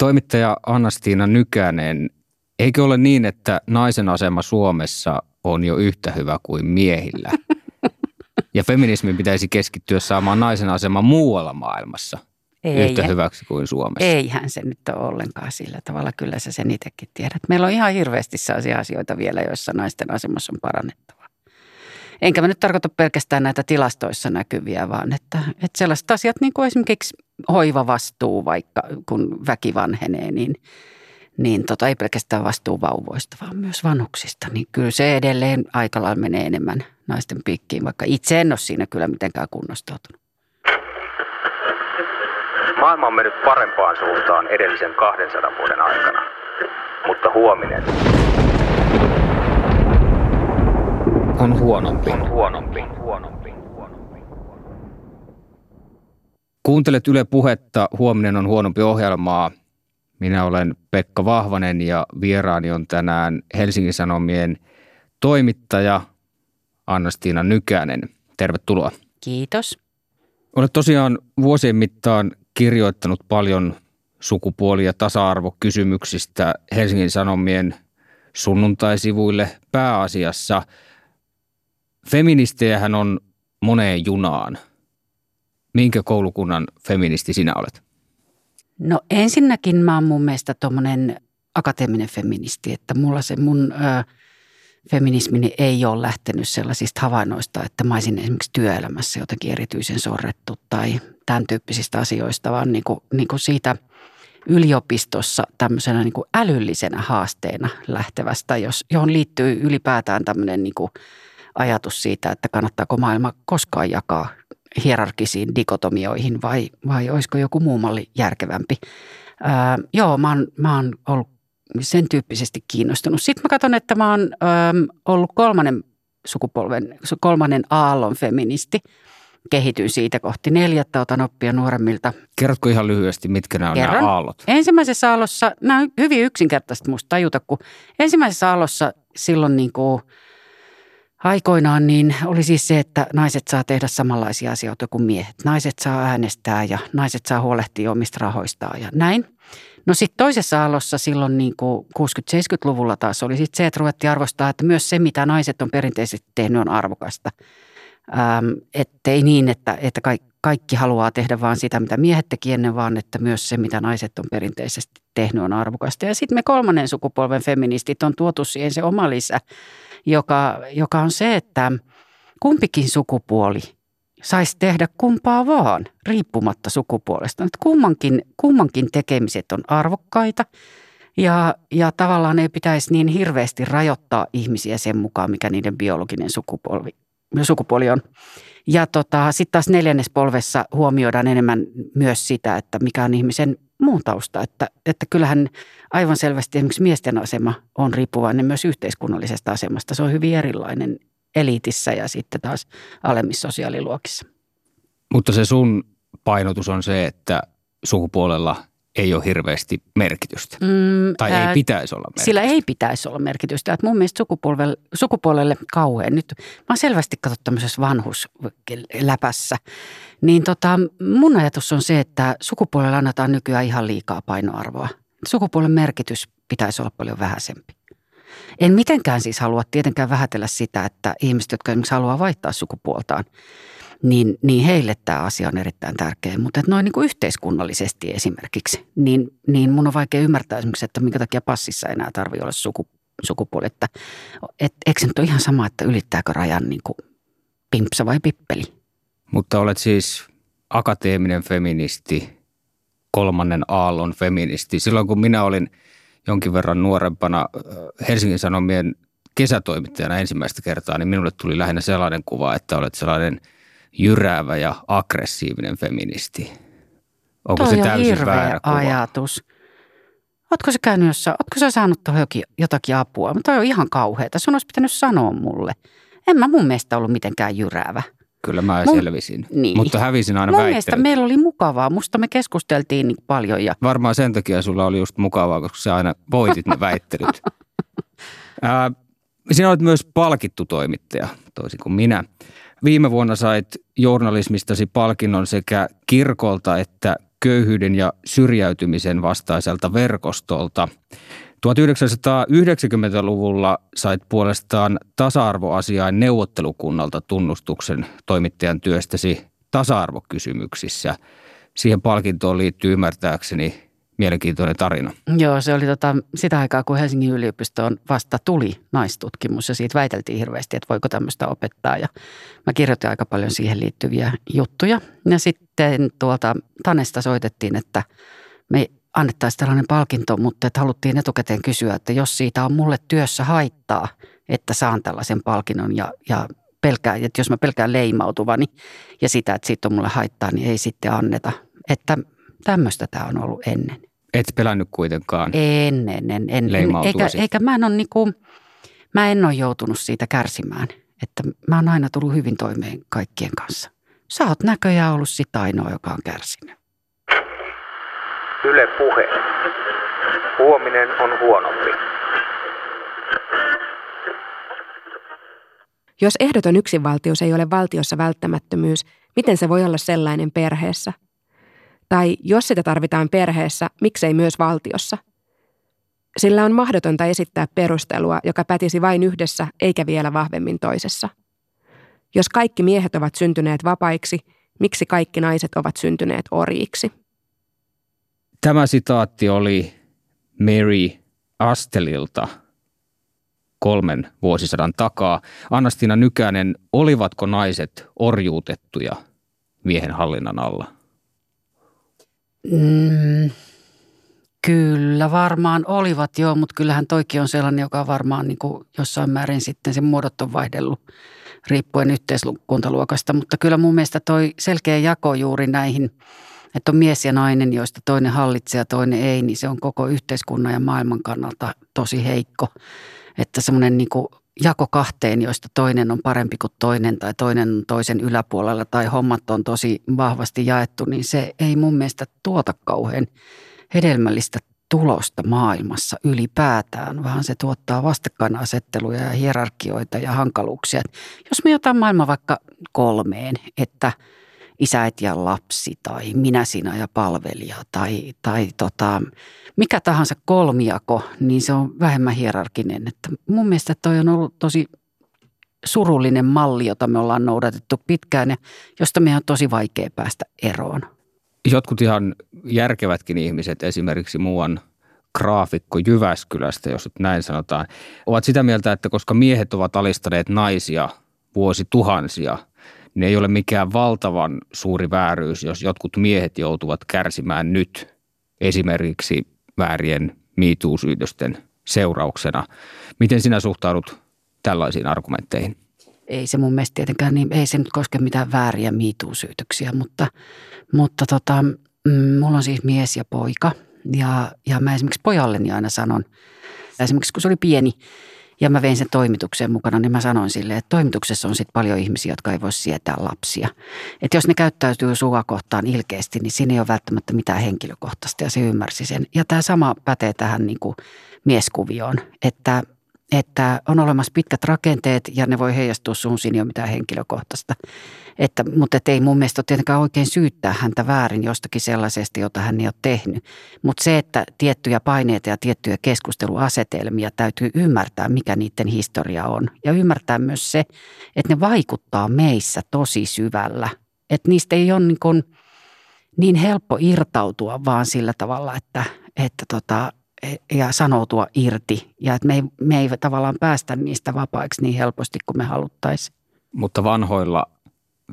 Toimittaja Annastiina Nykänen, eikö ole niin, että naisen asema Suomessa on jo yhtä hyvä kuin miehillä? Ja feminismin pitäisi keskittyä saamaan naisen asema muualla maailmassa ei, yhtä hyväksi kuin Suomessa. Eihän se nyt ole ollenkaan sillä tavalla. Kyllä sä sen itsekin tiedät. Meillä on ihan hirveästi sellaisia asioita vielä, joissa naisten asemassa on parannettava. Enkä mä nyt tarkoita pelkästään näitä tilastoissa näkyviä, vaan että, että sellaiset asiat niin kuin esimerkiksi hoivavastuu, vaikka kun väki vanhenee, niin, niin tota, ei pelkästään vastuu vauvoista, vaan myös vanhuksista. Niin kyllä se edelleen aika menee enemmän naisten piikkiin, vaikka itse en ole siinä kyllä mitenkään kunnostautunut. Maailma on mennyt parempaan suuntaan edellisen 200 vuoden aikana, mutta huominen on huonompi. On huonompi. huonompi. Kuuntelet Yle Puhetta, huominen on huonompi ohjelmaa. Minä olen Pekka Vahvanen ja vieraani on tänään Helsingin Sanomien toimittaja Annastiina Nykänen. Tervetuloa. Kiitos. Olet tosiaan vuosien mittaan kirjoittanut paljon sukupuoli- ja tasa-arvokysymyksistä Helsingin Sanomien sunnuntaisivuille pääasiassa. Feministejähän on moneen junaan. Minkä koulukunnan feministi sinä olet? No ensinnäkin mä oon mun mielestä tuommoinen akateeminen feministi, että mulla se mun ö, feminismini ei ole lähtenyt sellaisista havainnoista, että mä olisin esimerkiksi työelämässä jotenkin erityisen sorrettu tai tämän tyyppisistä asioista, vaan niin kuin, niin kuin siitä yliopistossa tämmöisenä niin älyllisenä haasteena lähtevästä, jos, johon liittyy ylipäätään tämmöinen niin kuin ajatus siitä, että kannattaako maailma koskaan jakaa hierarkisiin dikotomioihin vai, vai olisiko joku muu malli järkevämpi. Ää, joo, mä oon, mä oon ollut sen tyyppisesti kiinnostunut. Sitten mä katson, että mä oon äm, ollut kolmannen sukupolven, kolmannen aallon feministi. Kehityin siitä kohti neljättä, otan oppia nuoremmilta. Kerrotko ihan lyhyesti, mitkä nämä on Kerron. nämä aallot? Ensimmäisessä aallossa, nämä on hyvin yksinkertaista musta tajuta, kun ensimmäisessä aallossa silloin niin kuin aikoinaan niin oli siis se, että naiset saa tehdä samanlaisia asioita kuin miehet. Naiset saa äänestää ja naiset saa huolehtia omista rahoistaan ja näin. No sitten toisessa alossa silloin niin kuin 60-70-luvulla taas oli sit se, että ruvettiin arvostaa, että myös se, mitä naiset on perinteisesti tehnyt, on arvokasta. Ähm, että ei niin, että, että kaikki haluaa tehdä vaan sitä, mitä miehet teki ennen, vaan että myös se, mitä naiset on perinteisesti tehnyt, on arvokasta. Ja sitten me kolmannen sukupolven feministit on tuotu siihen se oma lisä, joka, joka on se, että kumpikin sukupuoli – saisi tehdä kumpaa vaan, riippumatta sukupuolesta. Että kummankin, kummankin tekemiset on arvokkaita ja, ja tavallaan ei pitäisi niin hirveästi rajoittaa ihmisiä sen mukaan, mikä niiden biologinen sukupolvi, sukupuoli on. Ja tota, sitten taas neljännespolvessa huomioidaan enemmän myös sitä, että mikä on ihmisen muun tausta. Että, että kyllähän aivan selvästi esimerkiksi miesten asema on riippuvainen myös yhteiskunnallisesta asemasta. Se on hyvin erilainen eliitissä ja sitten taas alemmissa sosiaaliluokissa. Mutta se sun painotus on se, että sukupuolella ei ole hirveästi merkitystä. Mm, tai ää, ei pitäisi olla merkitystä. Sillä ei pitäisi olla merkitystä. Että mun mielestä sukupuolelle, sukupuolelle kauhean. Nyt mä oon selvästi katsottu tämmöisessä vanhusläpässä. Niin tota, mun ajatus on se, että sukupuolelle annetaan nykyään ihan liikaa painoarvoa. Sukupuolen merkitys pitäisi olla paljon vähäisempi. En mitenkään siis halua tietenkään vähätellä sitä, että ihmiset, jotka esimerkiksi haluaa vaihtaa sukupuoltaan, niin, niin heille tämä asia on erittäin tärkeä. Mutta noin niin kuin yhteiskunnallisesti esimerkiksi, niin, niin mun on vaikea ymmärtää esimerkiksi, että minkä takia passissa enää tarvitse olla suku, sukupuoli. Että, et, eikö se nyt ole ihan sama, että ylittääkö rajan niin kuin pimpsa vai pippeli? Mutta olet siis akateeminen feministi, kolmannen aallon feministi. Silloin kun minä olin – jonkin verran nuorempana Helsingin Sanomien kesätoimittajana ensimmäistä kertaa, niin minulle tuli lähinnä sellainen kuva, että olet sellainen jyräävä ja aggressiivinen feministi. Onko Toi se täysin hirveä väärä kuva? ajatus. Ootko se käynyt jossain, ootko sä saanut tuohon jotakin apua? Toi on ihan kauheata. Sun olisi pitänyt sanoa mulle. En mä mun mielestä ollut mitenkään jyräävä. Kyllä mä Mun, selvisin, niin. mutta hävisin aina Mun mielestä meillä oli mukavaa. Musta me keskusteltiin niin paljon. Ja... Varmaan sen takia sulla oli just mukavaa, koska sä aina voitit ne väittelyt. Ää, sinä olet myös palkittu toimittaja, toisin kuin minä. Viime vuonna sait journalismistasi palkinnon sekä kirkolta että köyhyyden ja syrjäytymisen vastaiselta verkostolta. 1990-luvulla sait puolestaan tasa-arvoasiain neuvottelukunnalta tunnustuksen toimittajan työstäsi tasa-arvokysymyksissä. Siihen palkintoon liittyy ymmärtääkseni mielenkiintoinen tarina. Joo, se oli tota, sitä aikaa, kun Helsingin yliopistoon vasta tuli naistutkimus ja siitä väiteltiin hirveästi, että voiko tämmöistä opettaa. Ja mä kirjoitin aika paljon siihen liittyviä juttuja. Ja sitten tuolta Tanesta soitettiin, että me annettaisiin tällainen palkinto, mutta että haluttiin etukäteen kysyä, että jos siitä on mulle työssä haittaa, että saan tällaisen palkinnon ja, ja pelkää, että jos mä pelkään leimautuvani ja sitä, että siitä on mulle haittaa, niin ei sitten anneta. Että tämmöistä tämä on ollut ennen. Et pelännyt kuitenkaan En, en, en. en eikä, eikä mä en ole niinku, mä en ole joutunut siitä kärsimään. Että mä oon aina tullut hyvin toimeen kaikkien kanssa. Sä oot näköjään ollut sitä ainoa, joka on kärsinyt. Yle puhe. Huominen on huonompi. Jos ehdoton yksinvaltius ei ole valtiossa välttämättömyys, miten se voi olla sellainen perheessä – tai jos sitä tarvitaan perheessä, miksei myös valtiossa? Sillä on mahdotonta esittää perustelua, joka pätisi vain yhdessä eikä vielä vahvemmin toisessa. Jos kaikki miehet ovat syntyneet vapaiksi, miksi kaikki naiset ovat syntyneet orjiksi? Tämä sitaatti oli Mary Astelilta kolmen vuosisadan takaa. Anastina Nykänen, olivatko naiset orjuutettuja miehen hallinnan alla? Mm, kyllä varmaan olivat joo, mutta kyllähän toikin on sellainen, joka varmaan niin kuin jossain määrin sitten se muodot on vaihdellut riippuen yhteiskuntaluokasta. Mutta kyllä mun mielestä toi selkeä jako juuri näihin, että on mies ja nainen, joista toinen hallitsee ja toinen ei, niin se on koko yhteiskunnan ja maailman kannalta tosi heikko. Että semmoinen niin jako kahteen, joista toinen on parempi kuin toinen tai toinen on toisen yläpuolella tai hommat on tosi vahvasti jaettu, niin se ei mun mielestä tuota kauhean hedelmällistä tulosta maailmassa ylipäätään, vaan se tuottaa vastakkainasetteluja ja hierarkioita ja hankaluuksia. Jos me jotain maailma vaikka kolmeen, että – isä, ja lapsi tai minä, sinä ja palvelija tai, tai tota, mikä tahansa kolmiako, niin se on vähemmän hierarkinen. Että mun mielestä toi on ollut tosi surullinen malli, jota me ollaan noudatettu pitkään ja josta meidän on tosi vaikea päästä eroon. Jotkut ihan järkevätkin ihmiset, esimerkiksi muuan graafikko Jyväskylästä, jos näin sanotaan, ovat sitä mieltä, että koska miehet ovat alistaneet naisia vuosituhansia – niin ei ole mikään valtavan suuri vääryys, jos jotkut miehet joutuvat kärsimään nyt esimerkiksi väärien miituusyytösten seurauksena. Miten sinä suhtaudut tällaisiin argumentteihin? Ei se mun mielestä tietenkään, niin ei se nyt koske mitään vääriä miituusyytöksiä, mutta, mutta tota, mm, mulla on siis mies ja poika ja, ja mä esimerkiksi pojalleni aina sanon, esimerkiksi kun se oli pieni, ja mä vein sen toimitukseen mukana, niin mä sanoin sille, että toimituksessa on sitten paljon ihmisiä, jotka ei voi sietää lapsia. Että jos ne käyttäytyy sua kohtaan ilkeästi, niin siinä ei ole välttämättä mitään henkilökohtaista ja se ymmärsi sen. Ja tämä sama pätee tähän niin kuin mieskuvioon, että että on olemassa pitkät rakenteet ja ne voi heijastua sun siinä ei ole mitään henkilökohtaista. Että, mutta et ei mun mielestä ole tietenkään oikein syyttää häntä väärin jostakin sellaisesta, jota hän ei ole tehnyt. Mutta se, että tiettyjä paineita ja tiettyjä keskusteluasetelmia täytyy ymmärtää, mikä niiden historia on. Ja ymmärtää myös se, että ne vaikuttaa meissä tosi syvällä. Että niistä ei ole niin, kuin niin helppo irtautua vaan sillä tavalla, että, että tota, ja sanoutua irti. Ja että me ei, me ei tavallaan päästä niistä vapaiksi niin helposti kuin me haluttaisiin. Mutta vanhoilla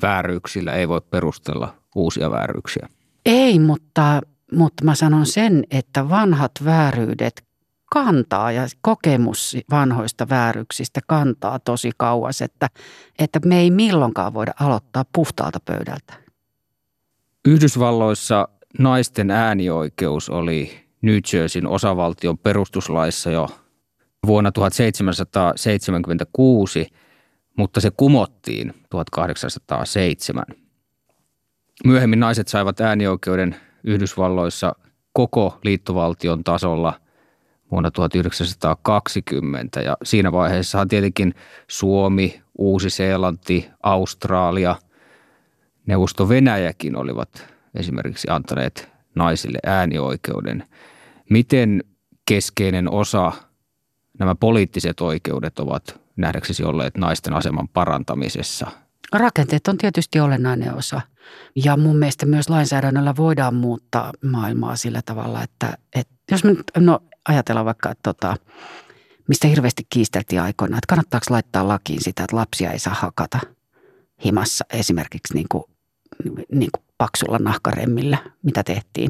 vääryyksillä ei voi perustella uusia vääryyksiä. Ei, mutta, mutta mä sanon sen, että vanhat vääryydet kantaa ja kokemus vanhoista vääryyksistä kantaa tosi kauas, että, että me ei milloinkaan voida aloittaa puhtaalta pöydältä. Yhdysvalloissa naisten äänioikeus oli New Jerseyn osavaltion perustuslaissa jo vuonna 1776, mutta se kumottiin 1807. Myöhemmin naiset saivat äänioikeuden Yhdysvalloissa koko liittovaltion tasolla vuonna 1920 ja siinä vaiheessa tietenkin Suomi, Uusi-Seelanti, Australia, Neuvosto Venäjäkin olivat esimerkiksi antaneet naisille äänioikeuden. Miten keskeinen osa nämä poliittiset oikeudet ovat nähdäksesi olleet naisten aseman parantamisessa? Rakenteet on tietysti olennainen osa. Ja mun mielestä myös lainsäädännöllä voidaan muuttaa maailmaa sillä tavalla, että, että jos me nyt, no ajatellaan vaikka, että tota, mistä hirveästi kiisteltiin aikoina, että kannattaako laittaa lakiin sitä, että lapsia ei saa hakata himassa esimerkiksi niin kuin, niin kuin paksulla nahkaremmillä, mitä tehtiin.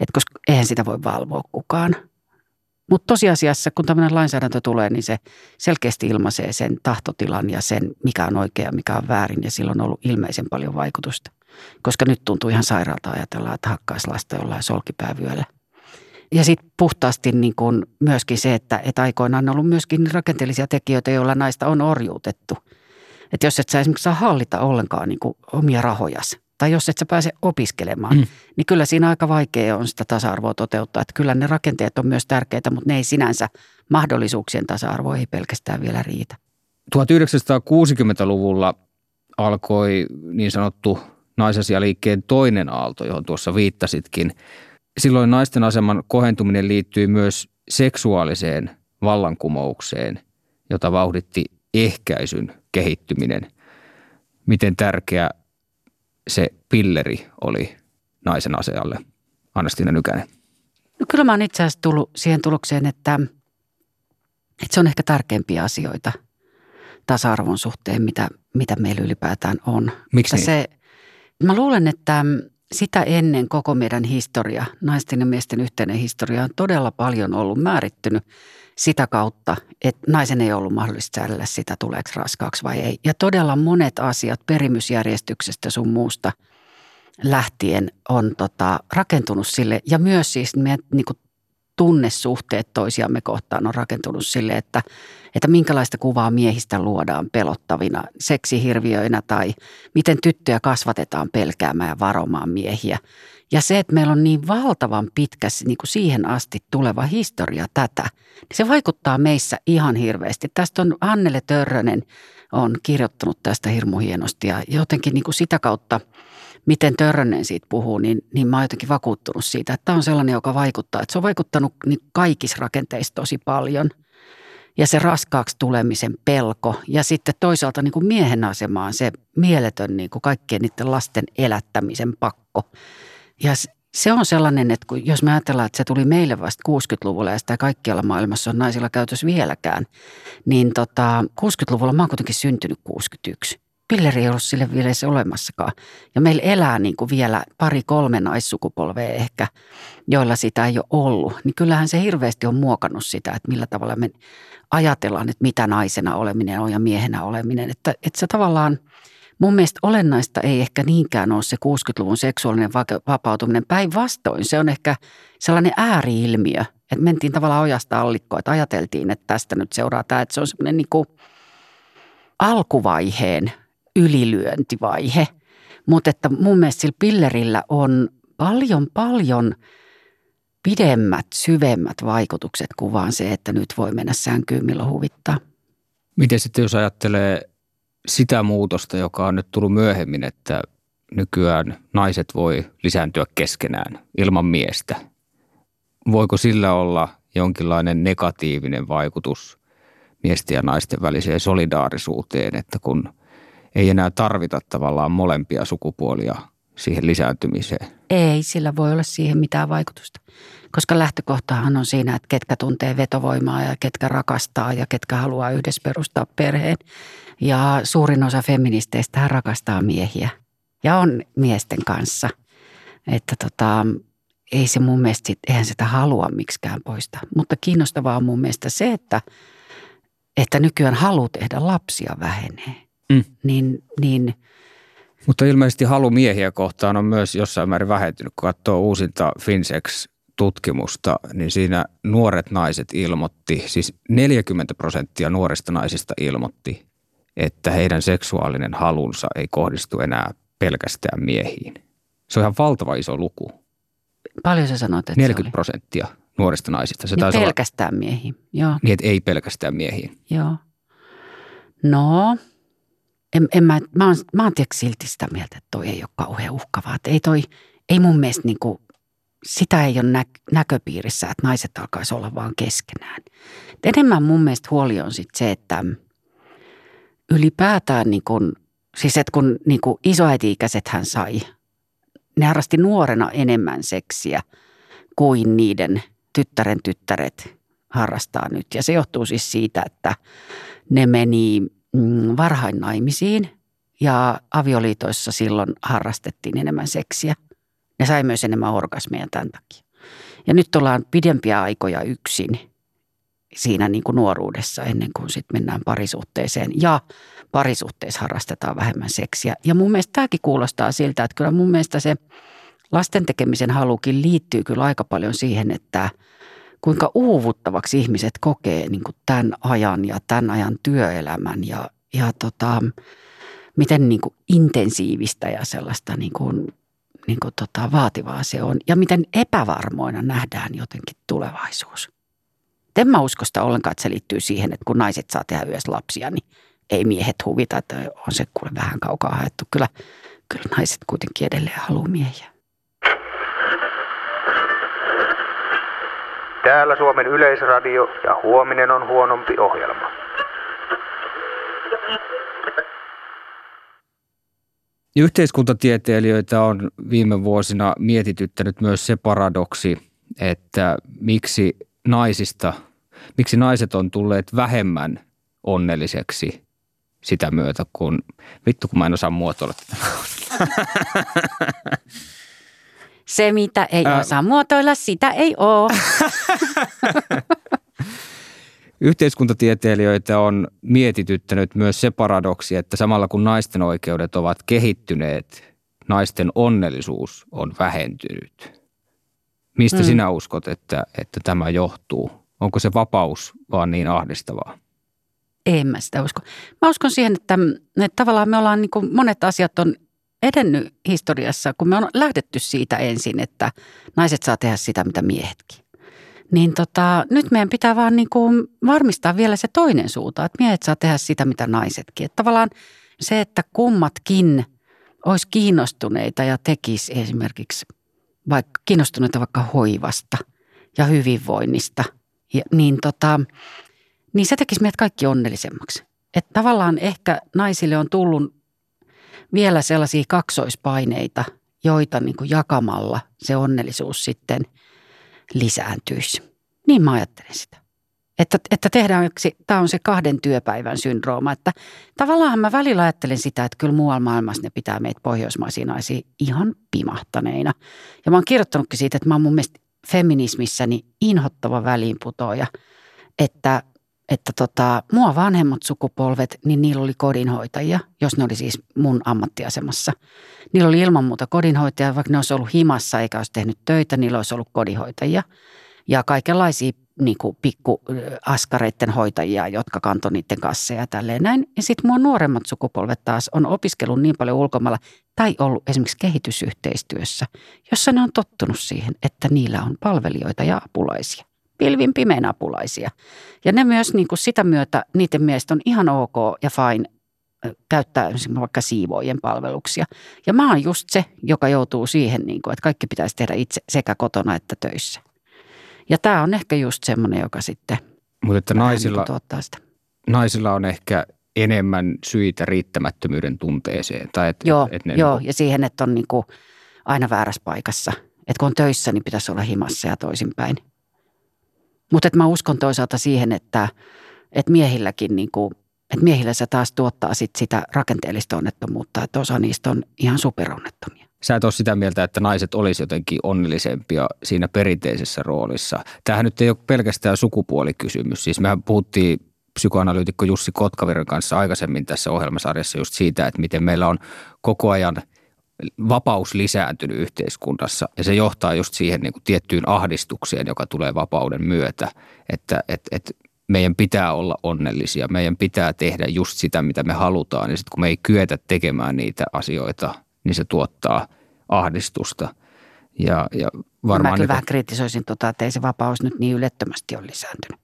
Et koska eihän sitä voi valvoa kukaan. Mutta tosiasiassa, kun tämmöinen lainsäädäntö tulee, niin se selkeästi ilmaisee sen tahtotilan ja sen, mikä on oikea mikä on väärin. Ja sillä on ollut ilmeisen paljon vaikutusta. Koska nyt tuntuu ihan sairaalta ajatella, että hakkaisi lasta jollain solkipäävyöllä. Ja sitten puhtaasti niin kun myöskin se, että, että aikoinaan on ollut myöskin rakenteellisia tekijöitä, joilla naista on orjuutettu. Että jos et sä esimerkiksi saa hallita ollenkaan niin omia rahojas, tai jos et sä pääse opiskelemaan, mm. niin kyllä siinä aika vaikea on sitä tasa-arvoa toteuttaa. Että kyllä ne rakenteet on myös tärkeitä, mutta ne ei sinänsä mahdollisuuksien tasa-arvo ei pelkästään vielä riitä. 1960-luvulla alkoi niin sanottu naisasialiikkeen toinen aalto, johon tuossa viittasitkin. Silloin naisten aseman kohentuminen liittyy myös seksuaaliseen vallankumoukseen, jota vauhditti ehkäisyn kehittyminen. Miten tärkeä se pilleri oli naisen asealle? Anna-Stina Nykänen. No kyllä mä oon itse asiassa tullut siihen tulokseen, että, että se on ehkä tärkeimpiä asioita tasa-arvon suhteen, mitä, mitä meillä ylipäätään on. Miksi niin? se, Mä luulen, että sitä ennen koko meidän historia, naisten ja miesten yhteinen historia on todella paljon ollut määrittynyt sitä kautta, että naisen ei ollut mahdollista säädellä sitä, tuleeko raskaaksi vai ei. Ja todella monet asiat perimysjärjestyksestä sun muusta lähtien on tota, rakentunut sille, ja myös siis meidän niin kuin, tunnesuhteet toisiamme kohtaan on rakentunut sille, että, että minkälaista kuvaa miehistä luodaan pelottavina seksihirviöinä tai miten tyttöjä kasvatetaan pelkäämään ja varomaan miehiä. Ja se, että meillä on niin valtavan pitkä niin kuin siihen asti tuleva historia tätä, niin se vaikuttaa meissä ihan hirveästi. Tästä on Annele Törrönen on kirjoittanut tästä hirmu hienosti ja jotenkin niin kuin sitä kautta – miten Törrönen siitä puhuu, niin, niin mä oon jotenkin vakuuttunut siitä, että tämä on sellainen, joka vaikuttaa. Että se on vaikuttanut niin kaikissa rakenteissa tosi paljon. Ja se raskaaksi tulemisen pelko ja sitten toisaalta niin kuin miehen asemaan se mieletön niin kuin kaikkien niiden lasten elättämisen pakko. Ja se on sellainen, että kun, jos me ajatellaan, että se tuli meille vasta 60-luvulla ja sitä kaikkialla maailmassa on naisilla käytössä vieläkään, niin tota, 60-luvulla mä oon kuitenkin syntynyt 61 pilleri ei ollut sille vielä edes olemassakaan. Ja meillä elää niin kuin vielä pari-kolme naissukupolvea ehkä, joilla sitä ei ole ollut. Niin kyllähän se hirveästi on muokannut sitä, että millä tavalla me ajatellaan, että mitä naisena oleminen on ja miehenä oleminen. Että, että se tavallaan, mun mielestä olennaista ei ehkä niinkään ole se 60-luvun seksuaalinen vapautuminen. Päinvastoin se on ehkä sellainen ääriilmiö, että mentiin tavallaan ojasta allikkoa, että ajateltiin, että tästä nyt seuraa tämä, että se on semmoinen niin kuin alkuvaiheen ylilyöntivaihe. Mutta että mun mielestä sillä pillerillä on paljon, paljon pidemmät, syvemmät vaikutukset kuin vaan se, että nyt voi mennä sänkyyn milloin huvittaa. Miten sitten jos ajattelee sitä muutosta, joka on nyt tullut myöhemmin, että nykyään naiset voi lisääntyä keskenään ilman miestä. Voiko sillä olla jonkinlainen negatiivinen vaikutus miesten ja naisten väliseen solidaarisuuteen, että kun – ei enää tarvita tavallaan molempia sukupuolia siihen lisääntymiseen. Ei, sillä voi olla siihen mitään vaikutusta. Koska lähtökohtahan on siinä, että ketkä tuntee vetovoimaa ja ketkä rakastaa ja ketkä haluaa yhdessä perustaa perheen. Ja suurin osa feministeistä rakastaa miehiä ja on miesten kanssa. Että tota, ei se mun mielestä, sit, eihän sitä halua miksikään poistaa. Mutta kiinnostavaa on mun mielestä se, että, että nykyään halu tehdä lapsia vähenee. Mm. Niin, niin mutta ilmeisesti halu miehiä kohtaan on myös jossain määrin vähentynyt. Kun katsoo uusinta Finsex-tutkimusta, niin siinä nuoret naiset ilmoitti, siis 40 prosenttia nuorista naisista ilmoitti, että heidän seksuaalinen halunsa ei kohdistu enää pelkästään miehiin. Se on ihan valtava iso luku. Paljon sä sanoit, että 40 prosenttia nuorista naisista. Se niin pelkästään olla, miehiin, joo. Niin, että ei pelkästään miehiin. Joo. No, en, en mä, mä, oon, mä oon silti sitä mieltä, että toi ei ole kauhean uhkavaa. Että ei toi, ei mun mielestä niin kuin, sitä ei ole nä- näköpiirissä, että naiset alkaisi olla vaan keskenään. Enemmän mun mielestä huoli on sitten se, että ylipäätään niin kun, siis että kun niin kun isoäiti-ikäiset hän sai, ne harrasti nuorena enemmän seksiä kuin niiden tyttären tyttäret harrastaa nyt. Ja se johtuu siis siitä, että ne meni mm, varhain naimisiin ja avioliitoissa silloin harrastettiin enemmän seksiä. Ne sai myös enemmän orgasmeja tämän takia. Ja nyt ollaan pidempiä aikoja yksin siinä niin kuin nuoruudessa ennen kuin sitten mennään parisuhteeseen. Ja parisuhteessa harrastetaan vähemmän seksiä. Ja mun mielestä tämäkin kuulostaa siltä, että kyllä mun mielestä se lasten tekemisen halukin liittyy kyllä aika paljon siihen, että kuinka uuvuttavaksi ihmiset kokee niin kuin tämän ajan ja tämän ajan työelämän ja, ja tota, miten niin kuin intensiivistä ja sellaista niin kuin, niin kuin tota vaativaa se on ja miten epävarmoina nähdään jotenkin tulevaisuus. En mä usko sitä ollenkaan, että se liittyy siihen, että kun naiset saa tehdä yhdessä lapsia, niin ei miehet huvita, että on se kuule vähän kaukaa haettu. Kyllä, kyllä naiset kuitenkin edelleen haluaa miehiä. Täällä Suomen Yleisradio ja huominen on huonompi ohjelma. Yhteiskuntatieteilijöitä on viime vuosina mietityttänyt myös se paradoksi, että miksi naisista, miksi naiset on tulleet vähemmän onnelliseksi sitä myötä, kun vittu kun mä en osaa muotoilla tätä. Se, mitä ei Ää... osaa muotoilla, sitä ei ole. Yhteiskuntatieteilijöitä on mietityttänyt myös se paradoksi, että samalla kun naisten oikeudet ovat kehittyneet, naisten onnellisuus on vähentynyt. Mistä mm. sinä uskot, että, että tämä johtuu? Onko se vapaus vaan niin ahdistavaa? En mä sitä usko. Mä uskon siihen, että, että tavallaan me ollaan, niin kuin monet asiat on edennyt historiassa, kun me on lähdetty siitä ensin, että naiset saa tehdä sitä, mitä miehetkin. Niin tota, nyt meidän pitää vaan niin kuin varmistaa vielä se toinen suunta, että miehet saa tehdä sitä, mitä naisetkin. Että tavallaan se, että kummatkin olisi kiinnostuneita ja tekisi esimerkiksi vaikka kiinnostuneita vaikka hoivasta ja hyvinvoinnista, ja, niin, tota, niin se tekisi meidät kaikki onnellisemmaksi. Että tavallaan ehkä naisille on tullut vielä sellaisia kaksoispaineita, joita niin kuin jakamalla se onnellisuus sitten lisääntyisi. Niin mä ajattelen sitä. Että, että tehdään, tämä on se kahden työpäivän syndrooma, että tavallaan mä välillä ajattelen sitä, että kyllä muualla maailmassa ne pitää meitä pohjoismaisia naisia ihan pimahtaneina. Ja mä oon kirjoittanutkin siitä, että mä oon mun mielestä feminismissäni inhottava väliinputoja, että että tota, mua vanhemmat sukupolvet, niin niillä oli kodinhoitajia, jos ne oli siis mun ammattiasemassa. Niillä oli ilman muuta kodinhoitajia, vaikka ne olisi ollut himassa eikä olisi tehnyt töitä, niillä olisi ollut kodinhoitajia. Ja kaikenlaisia niin kuin pikkuaskareiden hoitajia, jotka kantoi niiden kasseja ja tälleen näin. Ja sitten mua nuoremmat sukupolvet taas on opiskellut niin paljon ulkomailla tai ollut esimerkiksi kehitysyhteistyössä, jossa ne on tottunut siihen, että niillä on palvelijoita ja apulaisia pilvin pimeän apulaisia. Ja ne myös niin kuin sitä myötä, niiden mielestä on ihan ok ja fine käyttää vaikka siivoojien palveluksia. Ja mä oon just se, joka joutuu siihen, niin kuin, että kaikki pitäisi tehdä itse sekä kotona että töissä. Ja tämä on ehkä just semmoinen, joka sitten Mutta että naisilla, niin sitä. naisilla on ehkä enemmän syitä riittämättömyyden tunteeseen. Tai et, joo, et ne joo niin kuin... ja siihen, että on niin kuin aina väärässä paikassa. Että kun on töissä, niin pitäisi olla himassa ja toisinpäin. Mutta mä uskon toisaalta siihen, että, että miehilläkin niin kuin, että miehillä se taas tuottaa sit sitä rakenteellista onnettomuutta, että osa niistä on ihan superonnettomia. Sä et ole sitä mieltä, että naiset olisi jotenkin onnellisempia siinä perinteisessä roolissa. Tämähän nyt ei ole pelkästään sukupuolikysymys. Siis mehän puhuttiin psykoanalyytikko Jussi Kotkaviren kanssa aikaisemmin tässä ohjelmasarjassa just siitä, että miten meillä on koko ajan – vapaus lisääntynyt yhteiskunnassa ja se johtaa just siihen niin kuin tiettyyn ahdistukseen, joka tulee vapauden myötä, että et, et meidän pitää olla onnellisia, meidän pitää tehdä just sitä, mitä me halutaan ja sitten kun me ei kyetä tekemään niitä asioita, niin se tuottaa ahdistusta. Ja, ja varmaan Mä kyllä vähän kritisoisin, tota, että ei se vapaus nyt niin ylettömästi ole lisääntynyt.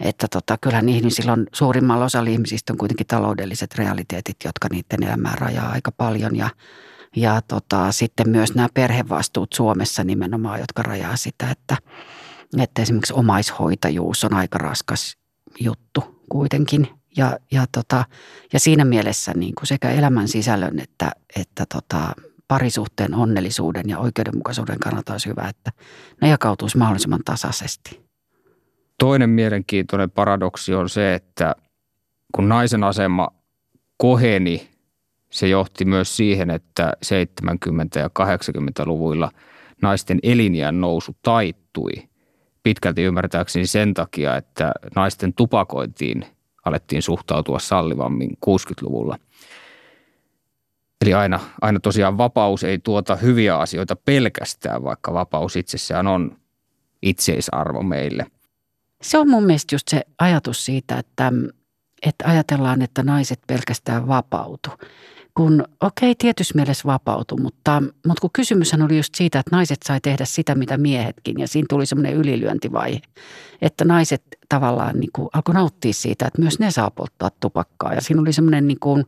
Että tota, kyllähän ihmisillä on, suurimmalla osalla ihmisistä on kuitenkin taloudelliset realiteetit, jotka niiden elämää rajaa aika paljon ja ja tota, sitten myös nämä perhevastuut Suomessa nimenomaan, jotka rajaa sitä, että, että esimerkiksi omaishoitajuus on aika raskas juttu kuitenkin. Ja, ja, tota, ja siinä mielessä niin kuin sekä elämän sisällön että, että tota, parisuhteen onnellisuuden ja oikeudenmukaisuuden kannalta olisi hyvä, että ne jakautuisi mahdollisimman tasaisesti. Toinen mielenkiintoinen paradoksi on se, että kun naisen asema koheni, se johti myös siihen, että 70- ja 80-luvuilla naisten elinjään nousu taittui pitkälti ymmärtääkseni sen takia, että naisten tupakointiin alettiin suhtautua sallivammin 60-luvulla. Eli aina, aina tosiaan vapaus ei tuota hyviä asioita pelkästään, vaikka vapaus itsessään on itseisarvo meille. Se on mun mielestä just se ajatus siitä, että, että ajatellaan, että naiset pelkästään vapautu. Kun okei, okay, tietyssä mielessä vapautu, mutta, mutta kun kysymyshän oli just siitä, että naiset sai tehdä sitä, mitä miehetkin. Ja siinä tuli semmoinen ylilyöntivaihe, että naiset tavallaan niin kuin alkoi nauttia siitä, että myös ne saa polttaa tupakkaa. Ja siinä oli semmoinen niin kuin,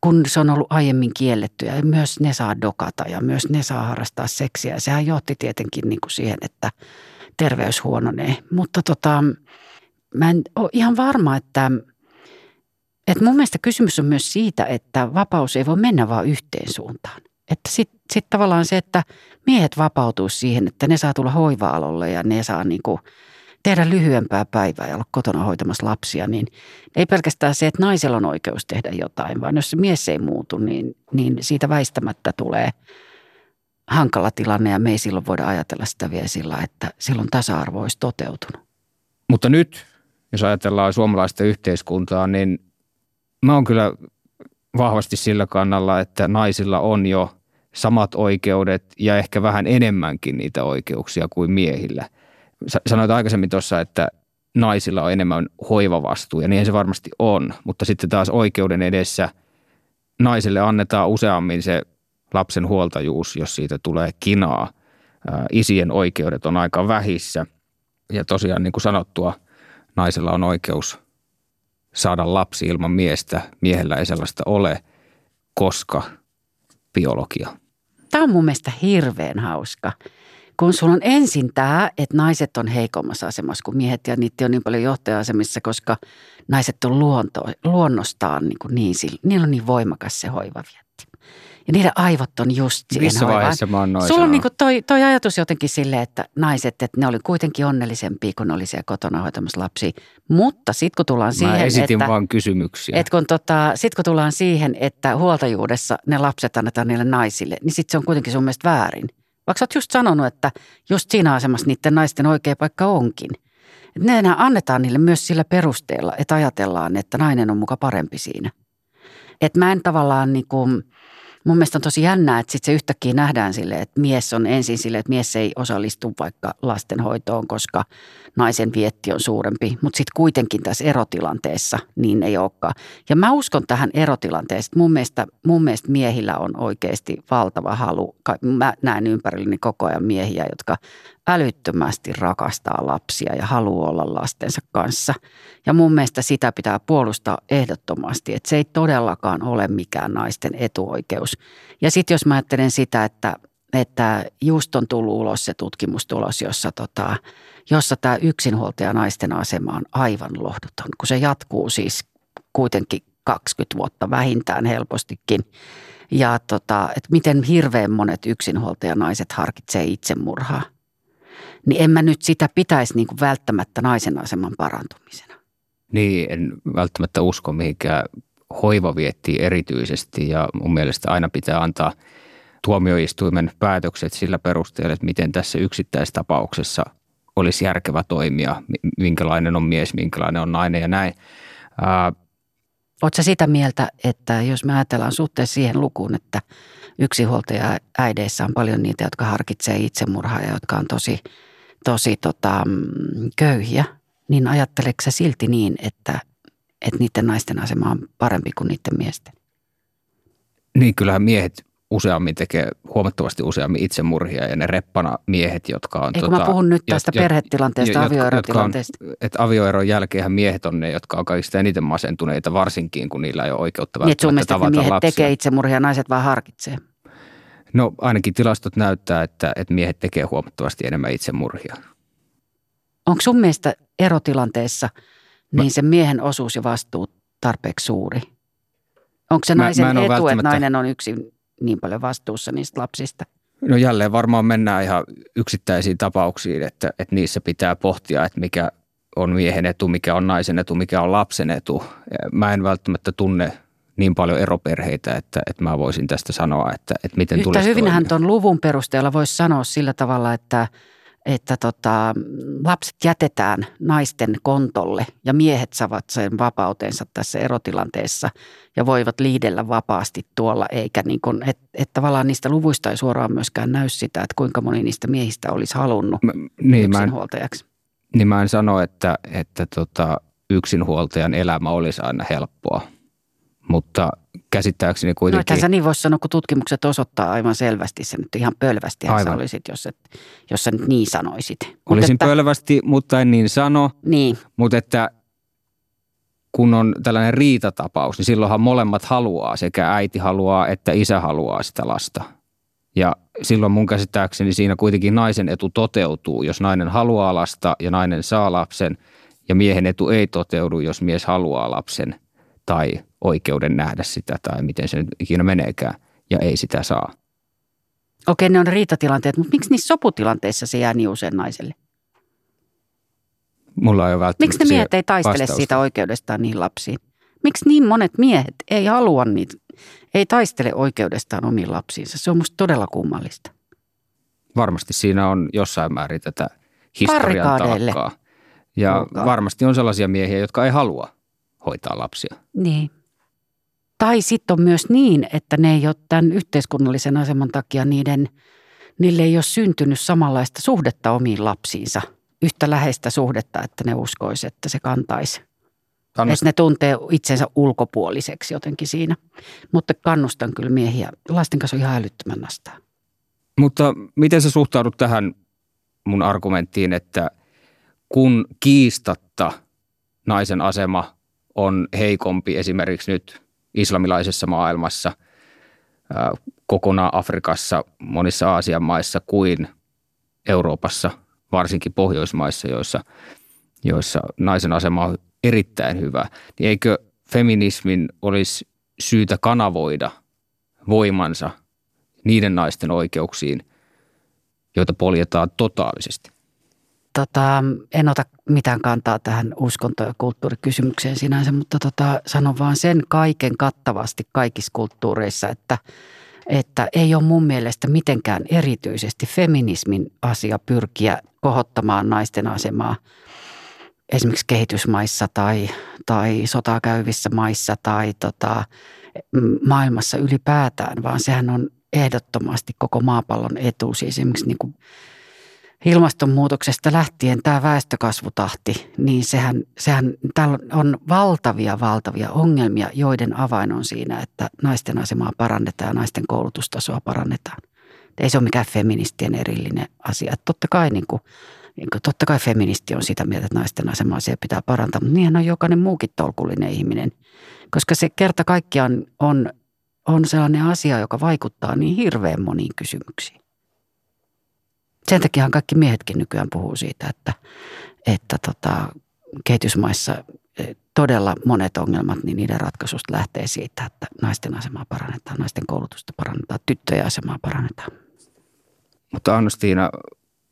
kun se on ollut aiemmin kielletty ja myös ne saa dokata ja myös ne saa harrastaa seksiä. Sehän johti tietenkin niin kuin siihen, että terveys huononee. Mutta tota, mä en ole ihan varma, että, että mun mielestä kysymys on myös siitä, että vapaus ei voi mennä vaan yhteen suuntaan. Että sitten sit tavallaan se, että miehet vapautuu siihen, että ne saa tulla hoiva-alolle ja ne saa niin kuin – tehdä lyhyempää päivää ja olla kotona hoitamassa lapsia, niin ei pelkästään se, että naisella on oikeus tehdä jotain, vaan jos se mies ei muutu, niin, niin siitä väistämättä tulee hankala tilanne ja me ei silloin voida ajatella sitä vielä sillä, että silloin tasa-arvo olisi toteutunut. Mutta nyt, jos ajatellaan suomalaista yhteiskuntaa, niin mä oon kyllä vahvasti sillä kannalla, että naisilla on jo samat oikeudet ja ehkä vähän enemmänkin niitä oikeuksia kuin miehillä – sanoit aikaisemmin tuossa, että naisilla on enemmän hoivavastuu ja niin se varmasti on, mutta sitten taas oikeuden edessä naisille annetaan useammin se lapsen huoltajuus, jos siitä tulee kinaa. Isien oikeudet on aika vähissä ja tosiaan niin kuin sanottua, naisella on oikeus saada lapsi ilman miestä. Miehellä ei sellaista ole, koska biologia. Tämä on mun mielestä hirveän hauska kun sulla on ensin tämä, että naiset on heikommassa asemassa kuin miehet ja niitä on niin paljon johtaja-asemissa, koska naiset on luonto, luonnostaan niin, kuin niin, niillä on niin voimakas se hoivavietti. Ja niiden aivot on just siihen Missä hoivaan. vaiheessa mä oon noin Sulla on niin kuin toi, toi ajatus jotenkin silleen, että naiset, että ne oli kuitenkin onnellisempia, kun ne oli siellä kotona hoitamassa lapsia. Mutta sitten kun tullaan siihen, Mä esitin että, vaan kysymyksiä. että kun, tota, sit kun tullaan siihen, että huoltajuudessa ne lapset annetaan niille naisille, niin sitten se on kuitenkin sun mielestä väärin – vaikka sä oot just sanonut, että just siinä asemassa niiden naisten oikea paikka onkin. Että ne enää annetaan niille myös sillä perusteella, että ajatellaan, että nainen on muka parempi siinä. Että mä en tavallaan niin kuin, mun mielestä on tosi jännää, että sitten se yhtäkkiä nähdään sille, että mies on ensin sille, että mies ei osallistu vaikka lastenhoitoon, koska naisen vietti on suurempi. Mutta sitten kuitenkin tässä erotilanteessa niin ei olekaan. Ja mä uskon tähän erotilanteeseen. Mun mielestä, mun mielestä miehillä on oikeasti valtava halu. Mä näen ympärilleni koko ajan miehiä, jotka älyttömästi rakastaa lapsia ja haluaa olla lastensa kanssa. Ja mun mielestä sitä pitää puolustaa ehdottomasti, että se ei todellakaan ole mikään naisten etuoikeus. Ja sitten jos mä ajattelen sitä, että, että just on tullut ulos se tutkimustulos, jossa, tota, jossa tämä yksinhuoltaja naisten asema on aivan lohduton, kun se jatkuu siis kuitenkin 20 vuotta vähintään helpostikin. Ja tota, että miten hirveän monet yksinhuoltajanaiset harkitsee itsemurhaa niin en mä nyt sitä pitäisi niin kuin välttämättä naisen aseman parantumisena. Niin, en välttämättä usko mihinkään hoivavietti erityisesti ja mun mielestä aina pitää antaa tuomioistuimen päätökset sillä perusteella, että miten tässä yksittäistapauksessa olisi järkevä toimia, minkälainen on mies, minkälainen on nainen ja näin. Oletko sitä mieltä, että jos me ajatellaan suhteessa siihen lukuun, että yksinhuoltaja äideissä on paljon niitä, jotka harkitsee itsemurhaa ja jotka on tosi tosi tota, mm, köyhiä, niin ajatteleeko silti niin, että, että niiden naisten asema on parempi kuin niiden miesten? Niin, kyllähän miehet useammin tekee huomattavasti useammin itsemurhia ja ne reppana miehet, jotka on... Eikö tota, mä puhun nyt tästä jo, perhetilanteesta, jo, avioerotilanteesta? On, että avioeron jälkeen miehet on ne, jotka on kaikista eniten masentuneita, varsinkin kun niillä ei ole oikeutta niin, välttämättä niin, tavata miehet lapsia. tekee itsemurhia, naiset vaan harkitsee. No ainakin tilastot näyttää, että, että miehet tekee huomattavasti enemmän itsemurhia. Onko sun mielestä erotilanteessa niin se miehen osuus ja vastuu tarpeeksi suuri? Onko se Mä- naisen mä oo etu, että välttämättä- nainen on yksin niin paljon vastuussa niistä lapsista? No jälleen varmaan mennään ihan yksittäisiin tapauksiin, että, että niissä pitää pohtia, että mikä on miehen etu, mikä on naisen etu, mikä on lapsen etu. Mä en välttämättä tunne niin paljon eroperheitä, että, että mä voisin tästä sanoa, että, että miten Yhtä tulisi hyvinhän tuon luvun perusteella voisi sanoa sillä tavalla, että, että tota, lapset jätetään naisten kontolle ja miehet saavat sen vapautensa tässä erotilanteessa ja voivat liidellä vapaasti tuolla, eikä niin kuin, että et tavallaan niistä luvuista ei suoraan myöskään näy sitä, että kuinka moni niistä miehistä olisi halunnut Mä, niin, mä en, yksinhuoltajaksi. niin mä en sano, että, että tota, yksinhuoltajan elämä olisi aina helppoa, mutta käsittääkseni No kuitenkin... ethän sä niin voisi sanoa, kun tutkimukset osoittaa aivan selvästi sen, että ihan pölvästi sä olisit, jos, et, jos sä nyt niin sanoisit. Mut Olisin että, pölvästi, mutta en niin sano. Niin, Mutta että kun on tällainen riitatapaus, niin silloinhan molemmat haluaa. Sekä äiti haluaa että isä haluaa sitä lasta. Ja silloin mun käsittääkseni siinä kuitenkin naisen etu toteutuu, jos nainen haluaa lasta ja nainen saa lapsen. Ja miehen etu ei toteudu, jos mies haluaa lapsen tai oikeuden nähdä sitä tai miten se nyt ikinä meneekään ja ei sitä saa. okei ne on riitatilanteet, mutta miksi niissä soputilanteissa se jää niin usein naiselle? Mulla ei ole välttämättä Miksi ne miehet ei taistele vastausta. siitä oikeudestaan niihin lapsiin? Miksi niin monet miehet ei halua niitä, ei taistele oikeudestaan omiin lapsiinsa? Se on musta todella kummallista. varmasti siinä on jossain määrin tätä historian taakkaa. Ja Kuulkaa. varmasti on sellaisia miehiä, jotka ei halua hoitaa lapsia. Niin. Tai sitten on myös niin, että ne ei ole tämän yhteiskunnallisen aseman takia niiden, niille ei ole syntynyt samanlaista suhdetta omiin lapsiinsa. Yhtä läheistä suhdetta, että ne uskoisi, että se kantaisi. Anna, Että ne tuntee itsensä ulkopuoliseksi jotenkin siinä. Mutta kannustan kyllä miehiä. Lasten kanssa on ihan älyttömän nastaa. Mutta miten sä suhtaudut tähän mun argumenttiin, että kun kiistatta naisen asema on heikompi esimerkiksi nyt islamilaisessa maailmassa, kokonaan Afrikassa, monissa Aasian maissa kuin Euroopassa, varsinkin Pohjoismaissa, joissa, joissa naisen asema on erittäin hyvä, niin eikö feminismin olisi syytä kanavoida voimansa niiden naisten oikeuksiin, joita poljetaan totaalisesti? Tota, en ota mitään kantaa tähän uskonto- ja kulttuurikysymykseen sinänsä, mutta tota, sanon vaan sen kaiken kattavasti kaikissa kulttuureissa, että, että ei ole mun mielestä mitenkään erityisesti feminismin asia pyrkiä kohottamaan naisten asemaa esimerkiksi kehitysmaissa tai, tai sotaa käyvissä maissa tai tota, maailmassa ylipäätään, vaan sehän on ehdottomasti koko maapallon etu. Siis esimerkiksi niin kuin ilmastonmuutoksesta lähtien tämä väestökasvutahti, niin sehän, sehän täällä on valtavia, valtavia ongelmia, joiden avain on siinä, että naisten asemaa parannetaan ja naisten koulutustasoa parannetaan. Ei se ole mikään feministien erillinen asia. Totta kai niin kuin, niin kuin, totta kai feministi on sitä mieltä, että naisten asemaa se pitää parantaa, mutta niinhän on jokainen muukin tolkullinen ihminen. Koska se kerta kaikkiaan on, on sellainen asia, joka vaikuttaa niin hirveän moniin kysymyksiin. Sen takiahan kaikki miehetkin nykyään puhuu siitä, että, että tota, kehitysmaissa eh, todella monet ongelmat, niin niiden ratkaisusta lähtee siitä, että naisten asemaa parannetaan, naisten koulutusta parannetaan, tyttöjen asemaa parannetaan. Mutta Anna-Stiina,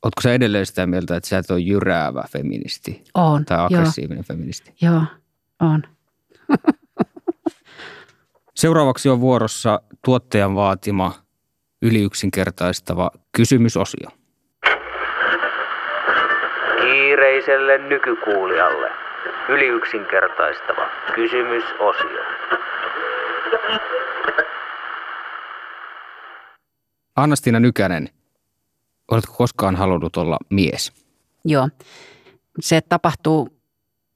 ootko sä edelleen sitä mieltä, että sä et ole jyräävä feministi On, tai joo, aggressiivinen feministi? joo, on. Seuraavaksi on vuorossa tuottajan vaatima yliyksinkertaistava kysymysosio. Kiireiselle nykykuulijalle yliyksinkertaistava kysymysosio. Anna-Stiina Nykänen, oletko koskaan halunnut olla mies? Joo. Se tapahtuu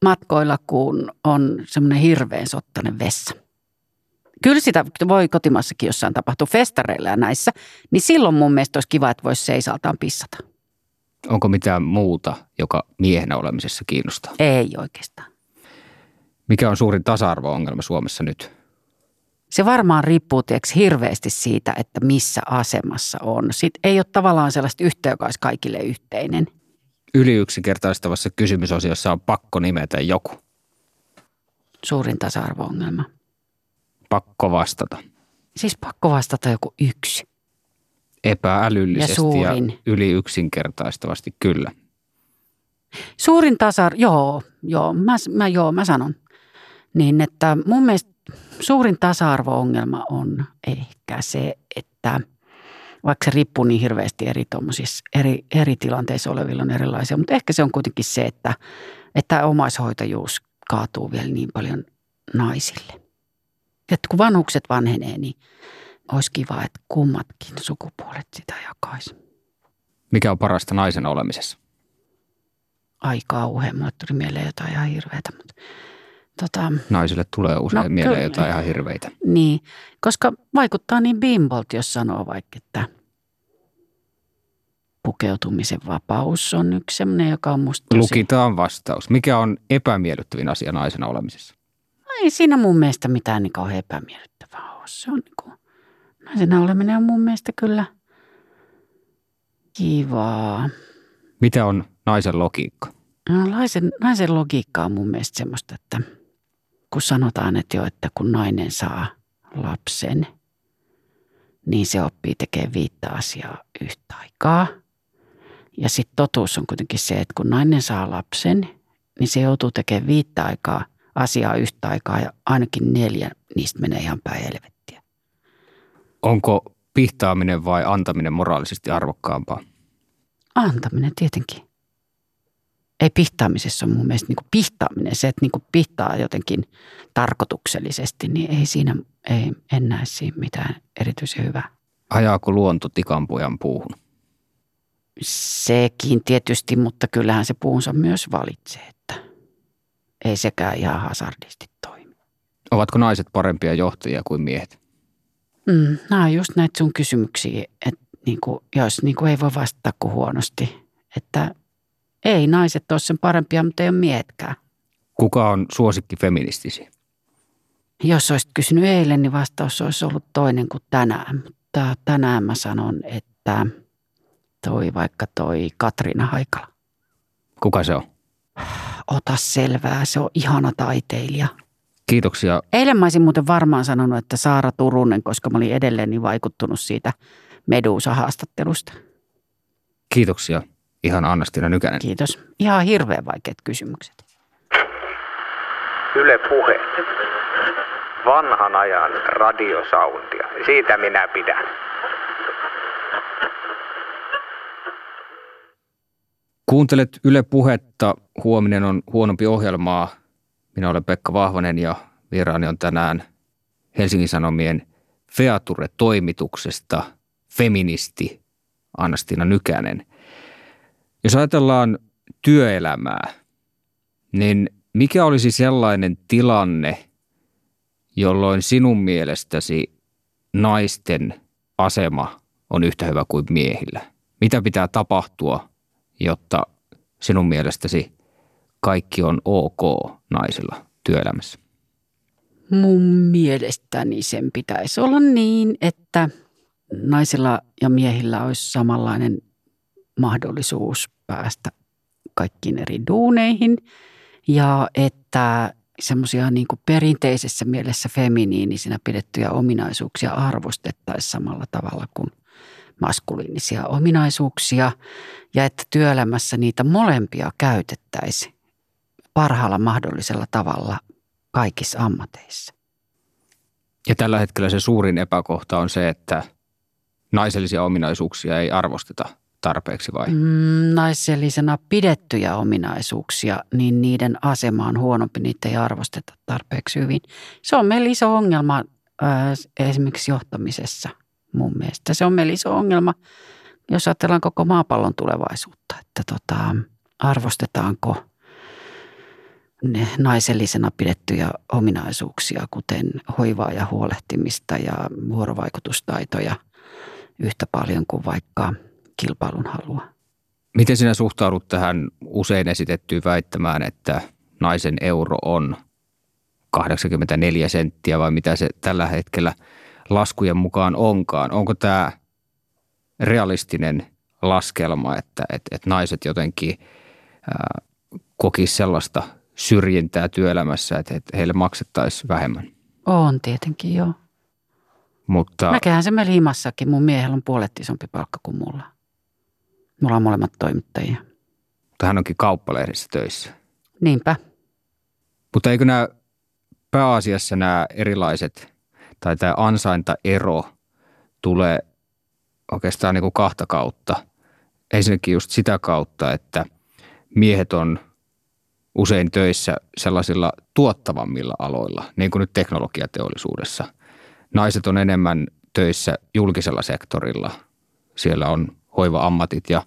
matkoilla, kun on semmoinen hirveän sottainen vessa. Kyllä sitä voi kotimaassakin jossain tapahtua festareilla ja näissä, niin silloin mun mielestä olisi kiva, että voisi seisaltaan pissata. Onko mitään muuta, joka miehenä olemisessa kiinnostaa? Ei oikeastaan. Mikä on suurin tasa-arvo-ongelma Suomessa nyt? se varmaan riippuu tieks, hirveästi siitä, että missä asemassa on. Sitten ei ole tavallaan sellaista yhtä, joka olisi kaikille yhteinen. Yliyksinkertaistavassa kysymysosiossa on pakko nimetä joku. Suurin tasa-arvo-ongelma. Pakko vastata. Siis pakko vastata joku yksi. Epäälyllisesti Ja suurin. ja yli yksinkertaistavasti kyllä. Suurin tasa joo, joo, mä, mä, joo, mä sanon. Niin, että mun mielestä suurin tasa-arvo-ongelma on ehkä se, että vaikka se riippuu niin hirveästi eri, eri, eri tilanteissa olevilla on erilaisia, mutta ehkä se on kuitenkin se, että, että omaishoitajuus kaatuu vielä niin paljon naisille. Että kun vanhukset vanhenee, niin olisi kiva, että kummatkin sukupuolet sitä jakaisi. Mikä on parasta naisen olemisessa? Ai kauhean, mulle tuli mieleen jotain ihan hirveätä, mutta tota, Naisille tulee usein No, mieleen kyllä. jotain ihan hirveitä. niin, koska vaikuttaa niin bimbolta, jos sanoo vaikka, että pukeutumisen vapaus on yksi sellainen, joka on musta tosi... Lukitaan vastaus. Mikä on epämiellyttävin asia naisena olemisessa? Ei siinä mun mielestä mitään niin kauhean epämiellyttävää ole. Se on niin kuin, naisena oleminen on mun mielestä kyllä kivaa. Mitä on naisen logiikka? No, naisen, naisen logiikka on mun mielestä semmoista, että kun sanotaan, että jo, että kun nainen saa lapsen, niin se oppii tekemään viittä asiaa yhtä aikaa. Ja sitten totuus on kuitenkin se, että kun nainen saa lapsen, niin se joutuu tekemään viittä aikaa asiaa yhtä aikaa ja ainakin neljä niistä menee ihan päin helvettiä. Onko pihtaaminen vai antaminen moraalisesti arvokkaampaa? Antaminen tietenkin. Ei pihtaamisessa ole mun mielestä niin pihtaaminen, se, että niin pihtaa jotenkin tarkoituksellisesti, niin ei siinä, ei, en näe siinä mitään erityisen hyvää. Ajaako luonto tikanpojan puuhun? Sekin tietysti, mutta kyllähän se puunsa myös valitsee, että ei sekään ihan hasardisti toimi. Ovatko naiset parempia johtajia kuin miehet? Mm, nämä on just näitä sun kysymyksiä, että niin kuin, jos niin kuin ei voi vastata kuin huonosti, että ei naiset ole sen parempia, mutta ei ole miehetkään. Kuka on suosikki feministisi? Jos olisit kysynyt eilen, niin vastaus olisi ollut toinen kuin tänään. Mutta tänään mä sanon, että toi vaikka toi Katriina Haikala. Kuka se on? Ota selvää, se on ihana taiteilija. Kiitoksia. Eilen mä olisin muuten varmaan sanonut, että Saara Turunen, koska mä olin edelleen niin vaikuttunut siitä Medusa-haastattelusta. Kiitoksia. Ihan Anna-Stina Nykänen. Kiitos. Ihan hirveän vaikeat kysymykset. Yle Puhe. Vanhan ajan radiosoundia. Siitä minä pidän. Kuuntelet Yle Puhetta. Huominen on huonompi ohjelmaa. Minä olen Pekka Vahvanen ja vieraani on tänään Helsingin Sanomien Feature-toimituksesta feministi Anna-Stina Nykänen. Jos ajatellaan työelämää, niin mikä olisi sellainen tilanne, jolloin sinun mielestäsi naisten asema on yhtä hyvä kuin miehillä? Mitä pitää tapahtua, jotta sinun mielestäsi kaikki on ok naisilla työelämässä? Mun mielestäni sen pitäisi olla niin, että naisilla ja miehillä olisi samanlainen mahdollisuus päästä kaikkiin eri duuneihin ja että semmoisia niin perinteisessä mielessä feminiinisinä pidettyjä ominaisuuksia arvostettaisiin samalla tavalla kuin maskuliinisia ominaisuuksia ja että työelämässä niitä molempia käytettäisiin parhaalla mahdollisella tavalla kaikissa ammateissa. Ja tällä hetkellä se suurin epäkohta on se, että naisellisia ominaisuuksia ei arvosteta tarpeeksi vai? Mm, naisellisena pidettyjä ominaisuuksia, niin niiden asema on huonompi, niitä ei arvosteta tarpeeksi hyvin. Se on meillä iso ongelma ää, esimerkiksi johtamisessa mun mielestä. Se on meillä iso ongelma, jos ajatellaan koko maapallon tulevaisuutta, että tota, arvostetaanko naisellisena pidettyjä ominaisuuksia, kuten hoivaa ja huolehtimista ja vuorovaikutustaitoja yhtä paljon kuin vaikka kilpailun halua. Miten sinä suhtaudut tähän usein esitettyyn väittämään, että naisen euro on 84 senttiä vai mitä se tällä hetkellä laskujen mukaan onkaan. Onko tämä realistinen laskelma, että, että, että naiset jotenkin kokisivat sellaista syrjintää työelämässä, että, että heille maksettaisiin vähemmän? On tietenkin, joo. Mutta, Näkehän se meillä himassakin. Mun miehellä on puolet isompi palkka kuin mulla. Mulla on molemmat toimittajia. mutta hän onkin kauppalehdessä töissä. Niinpä. Mutta eikö nämä pääasiassa nämä erilaiset tai tämä ansaintaero tulee oikeastaan niin kuin kahta kautta. Ensinnäkin just sitä kautta, että miehet on usein töissä sellaisilla tuottavammilla aloilla, niin kuin nyt teknologiateollisuudessa. Naiset on enemmän töissä julkisella sektorilla. Siellä on hoiva-ammatit ja,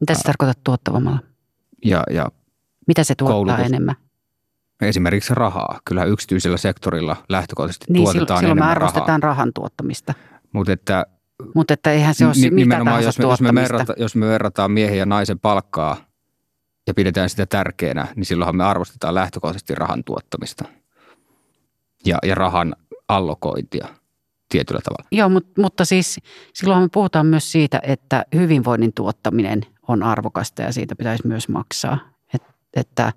Mitä se tarkoittaa tuottavammalla? ja, ja Mitä se tuottaa Koulutus. enemmän? esimerkiksi rahaa. Kyllä yksityisellä sektorilla lähtökohtaisesti Niin tuotetaan silloin, silloin me enemmän arvostetaan rahaa. rahan tuottamista. Mutta että Mutta että eihän se ole Ni, mitä tahansa jos me, jos, me verrata, jos me verrataan miehen ja naisen palkkaa ja pidetään sitä tärkeänä, niin silloinhan me arvostetaan lähtökohtaisesti rahan tuottamista ja, ja rahan allokointia tietyllä tavalla. Joo, mutta, mutta siis silloin me puhutaan myös siitä, että hyvinvoinnin tuottaminen on arvokasta ja siitä pitäisi myös maksaa. Et, että,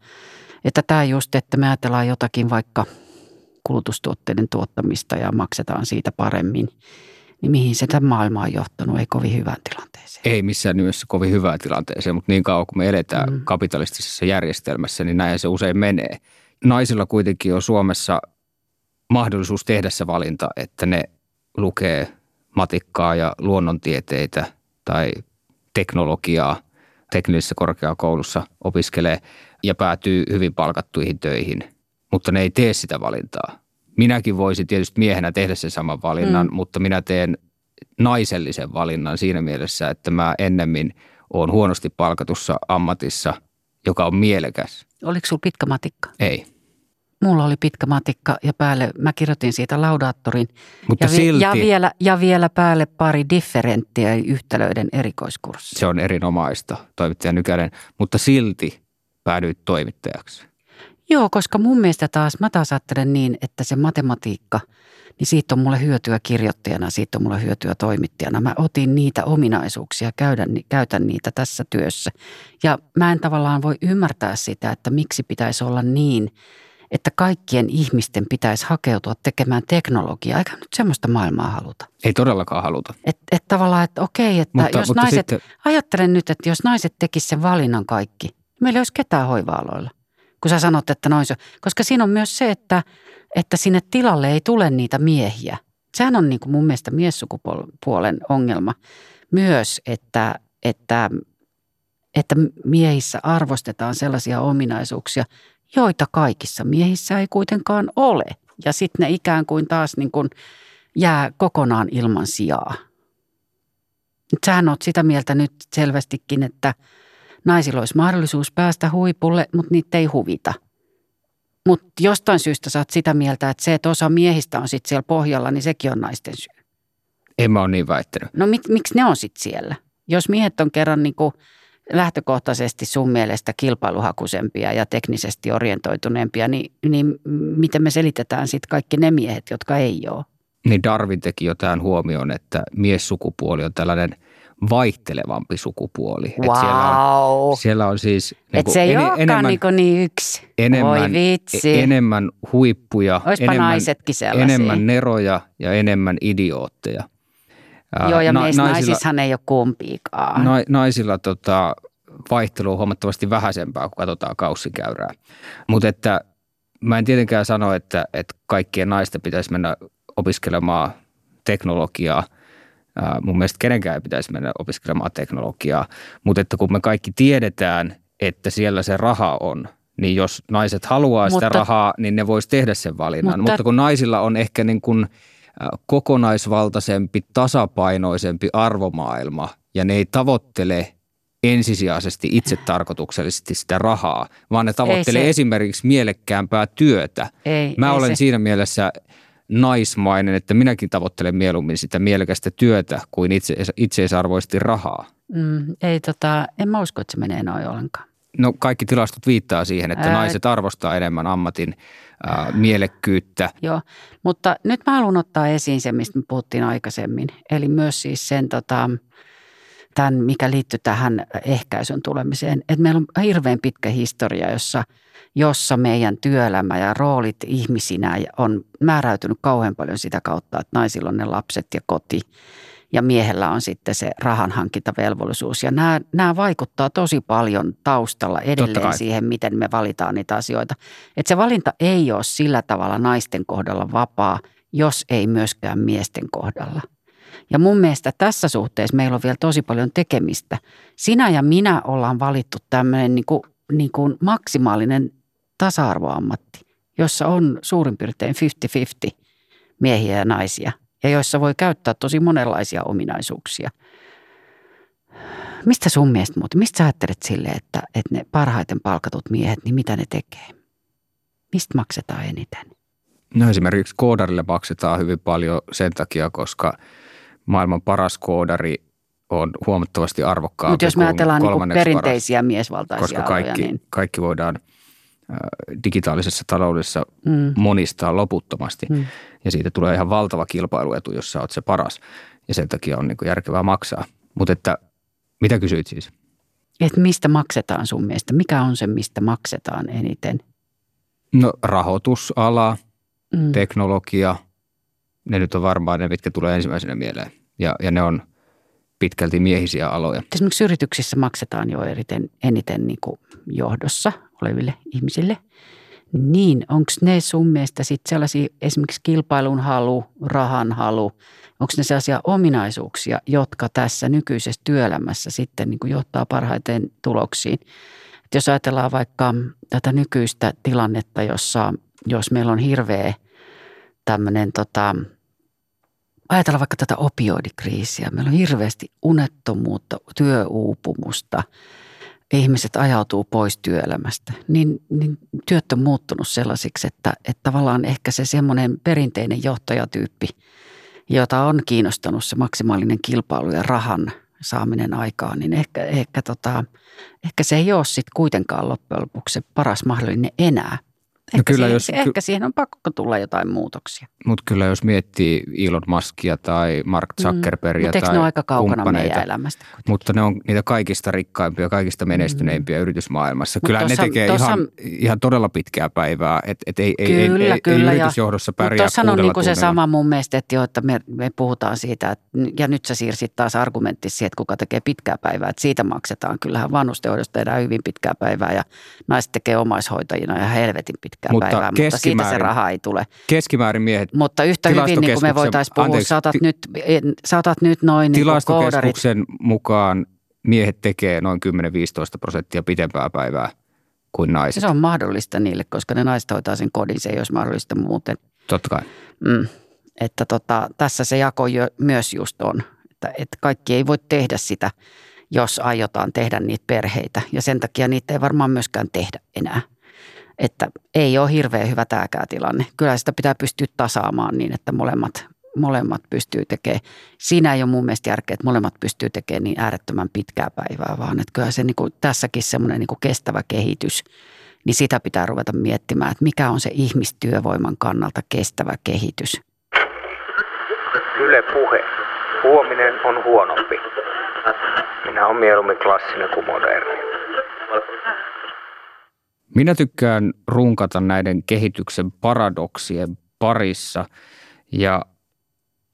että tämä just, että me ajatellaan jotakin vaikka kulutustuotteiden tuottamista ja maksetaan siitä paremmin, niin mihin se tämä maailma on johtanut, ei kovin hyvään tilanteeseen. Ei missään nimessä kovin hyvää tilanteeseen, mutta niin kauan kuin me eletään mm. kapitalistisessa järjestelmässä, niin näin se usein menee. Naisilla kuitenkin on Suomessa mahdollisuus tehdä se valinta, että ne lukee matikkaa ja luonnontieteitä tai teknologiaa teknillisessä korkeakoulussa opiskelee ja päätyy hyvin palkattuihin töihin, mutta ne ei tee sitä valintaa. Minäkin voisin tietysti miehenä tehdä sen saman valinnan, Mm. mutta minä teen naisellisen valinnan siinä mielessä, että mä ennemmin olen huonosti palkatussa ammatissa, joka on mielekäs. Oliko sinulla pitkä matikka? Ei. Mulla oli pitkä matikka ja päälle mä kirjoitin siitä laudaattorin Mutta ja, vi- silti ja, vielä, ja vielä päälle pari differenttiä yhtälöiden erikoiskurssia. se on erinomaista, toimittaja Nykänen, mutta silti päädyit toimittajaksi. Joo, koska mun mielestä taas, mä taas ajattelen niin, että se matematiikka, niin siitä on mulle hyötyä kirjoittajana, siitä on mulle hyötyä toimittajana. Mä otin niitä ominaisuuksia, käydän, käytän niitä tässä työssä. Ja mä en tavallaan voi ymmärtää sitä, että miksi pitäisi olla niin, että kaikkien ihmisten pitäisi hakeutua tekemään teknologiaa, eikä nyt semmoista maailmaa haluta. Ei todellakaan haluta. Että et tavallaan, että okei, että Mutta, jos mutta naiset, sitten, ajattelen nyt, että jos naiset tekisivät sen valinnan kaikki, niin meillä ei olisi ketään hoiva-aloilla. Kun sä sanot, että noin se, koska siinä on myös se, että, että sinne tilalle ei tule niitä miehiä. Sehän on niin kuin mun mielestä miessukupuolen ongelma myös, että, että, että miehissä arvostetaan sellaisia ominaisuuksia, joita kaikissa miehissä ei kuitenkaan ole. Ja sitten ne ikään kuin taas niin kuin jää kokonaan ilman sijaa. Sähän oot sitä mieltä nyt selvästikin, että naisilla olisi mahdollisuus päästä huipulle, mutta niitä ei huvita. Mutta jostain syystä sä oot sitä mieltä, että se, että osa miehistä on sitten siellä pohjalla, niin sekin on naisten syy. en mä ole niin väittänyt. No mit, miksi ne on sitten siellä? Jos miehet on kerran niin kuin lähtökohtaisesti sun mielestä kilpailuhakuisempia ja teknisesti orientoituneempia, niin, niin miten me selitetään sitten kaikki ne miehet, jotka ei ole? Niin Darwin teki jo tähän huomioon, että miessukupuoli on tällainen vaihtelevampi sukupuoli. Et siellä, on, Wow. siellä on siis Että niinku se ei olekaan enemmän, niin, niin yksi. enemmän, Voi vitsi. e- enemmän huippuja, Oispa enemmän, naisetkin sellaisia. enemmän neroja ja enemmän idiootteja. Joo, ja na- meissä naisissahan ei ole kumpiikaan. na, naisilla tota, vaihtelu on huomattavasti vähäisempää, kun katsotaan kaussikäyrää. Mutta että mä en tietenkään sano, että, että kaikkien naisten pitäisi mennä opiskelemaan teknologiaa. Ää, mun mielestä kenenkään ei pitäisi mennä opiskelemaan teknologiaa, mutta että kun me kaikki tiedetään, että siellä se raha on, niin jos naiset haluaa sitä Mutta- rahaa, niin ne vois tehdä sen valinnan. Mutta- Mutta, kun naisilla on ehkä niin kuin kokonaisvaltaisempi, tasapainoisempi arvomaailma ja ne ei tavoittele ensisijaisesti itse tarkoituksellisesti sitä rahaa, vaan ne tavoittelee esimerkiksi mielekkäämpää työtä. ei, Mä ei olen se. siinä mielessä naismainen, että minäkin tavoittelen mieluummin sitä mielekästä työtä kuin itse, itseisarvoisesti rahaa. Mm, ei tota, en mä usko, että se menee noin ollenkaan. No kaikki tilastot viittaa siihen, että Ää- naiset arvostaa enemmän ammatin ää, mielekkyyttä. Joo, mutta nyt mä haluan ottaa esiin sen, mistä me puhuttiin aikaisemmin. Eli myös siis sen, tota, tämän, mikä liittyy tähän ehkäisyn tulemiseen. Että meillä on hirveän pitkä historia, jossa, jossa meidän työelämä ja roolit ihmisinä on määräytynyt kauhean paljon sitä kautta, että naisilla on ne lapset ja koti ja miehellä on sitten se rahanhankintavelvollisuus. Ja nämä, nämä vaikuttaa tosi paljon taustalla edelleen siihen, miten me valitaan niitä asioita. Että se valinta ei ole sillä tavalla naisten kohdalla vapaa, jos ei myöskään miesten kohdalla. Ja mun mielestä tässä suhteessa meillä on vielä tosi paljon tekemistä. Sinä ja minä ollaan valittu tämmöinen niin kuin, niin kuin maksimaalinen tasa-arvoammatti, jossa on suurin piirtein 50-50 miehiä ja naisia – ja joissa voi käyttää tosi monenlaisia ominaisuuksia. Mistä sun mielestä muuten, mistä sä ajattelet sille, että, että ne parhaiten palkatut miehet, niin mitä ne tekee? Mistä maksetaan eniten? No esimerkiksi koodarille maksetaan hyvin paljon sen takia, koska maailman paras koodari on huomattavasti arvokkaampi Mutta jos me ajatellaan niin perinteisiä paras, miesvaltaisia koska kaikki, aloja, niin... kaikki voidaan digitaalisessa taloudessa mm. monistaa loputtomasti. Mm. Ja siitä tulee ihan valtava kilpailuetu, jos sä oot se paras. Ja sen takia on niin järkevää maksaa. Mutta että, mitä kysyit siis? Et mistä maksetaan sun mielestä? Mikä on se, mistä maksetaan eniten? No rahoitusala, mm. teknologia, ne nyt on varmaan ne, mitkä tulee ensimmäisenä mieleen. Ja, ja ne on pitkälti miehisiä aloja. Esimerkiksi yrityksissä maksetaan jo eriten, eniten niin kuin johdossa oleville ihmisille. Niin, onko ne sun mielestä sitten sellaisia esimerkiksi kilpailun halu, rahan halu, onko ne sellaisia ominaisuuksia, jotka tässä nykyisessä työelämässä sitten niin kuin johtaa parhaiten tuloksiin? Et jos ajatellaan vaikka tätä nykyistä tilannetta, jossa jos meillä on hirveä tämmöinen tota, ajatellaan vaikka tätä opioidikriisiä. Meillä on hirveästi unettomuutta, työuupumusta – ihmiset ajautuu pois työelämästä, niin, niin työt on muuttunut sellaisiksi, että, että tavallaan ehkä se semmoinen perinteinen johtajatyyppi, jota on kiinnostanut se maksimaalinen kilpailu ja rahan saaminen aikaan, niin ehkä, ehkä, tota, ehkä se ei ole sitten kuitenkaan loppujen lopuksi se paras mahdollinen enää. Ehkä, no kyllä, siihen, jos, ehkä siihen on pakko tulla jotain muutoksia. Mutta kyllä jos miettii Elon Muskia tai Mark mm. Zuckerbergia mm. tai ne on aika kaukana meidän elämästä? Kuitenkin. Mutta ne on niitä kaikista rikkaimpia, kaikista menestyneimpiä mm. yritysmaailmassa. Kyllä tossa, ne tekee tossa, ihan, ihan todella pitkää päivää. Et, et ei, kyllä, ei, ei, kyllä, ei yritysjohdossa pärjää Tuossa on niin kuin se sama mun mielestä, että, jo, että me, me puhutaan siitä, että, ja nyt sä siirsit taas argumentti siihen, että kuka tekee pitkää päivää. Että siitä maksetaan. Kyllähän vanhustenhoidosta tehdään hyvin pitkää päivää ja naiset tekee omaishoitajina ja helvetin pitkää pitkää mutta päivää, mutta siitä se raha ei tule. Keskimäärin miehet Mutta yhtä hyvin niin kuin me voitaisiin puhua, anteeksi, saatat, nyt, saatat nyt noin niin Tilastokeskuksen niin mukaan miehet tekee noin 10-15 prosenttia pitempää päivää kuin naiset. Se on mahdollista niille, koska ne naiset hoitaa sen kodin, se ei olisi mahdollista muuten. Totta kai. Mm. Että tota, tässä se jako jo, myös just on, että, että kaikki ei voi tehdä sitä, jos aiotaan tehdä niitä perheitä. Ja sen takia niitä ei varmaan myöskään tehdä enää että ei ole hirveän hyvä tämäkään tilanne. Kyllä sitä pitää pystyä tasaamaan niin, että molemmat, molemmat pystyy tekemään. Siinä ei ole mun mielestä järkeä, että molemmat pystyy tekemään niin äärettömän pitkää päivää, vaan että kyllä se niin kuin, tässäkin semmoinen niin kuin kestävä kehitys, niin sitä pitää ruveta miettimään, että mikä on se ihmistyövoiman kannalta kestävä kehitys. Yle puhe. Huominen on huonompi. Minä olen mieluummin klassinen kuin moderni. Minä tykkään runkata näiden kehityksen paradoksien parissa ja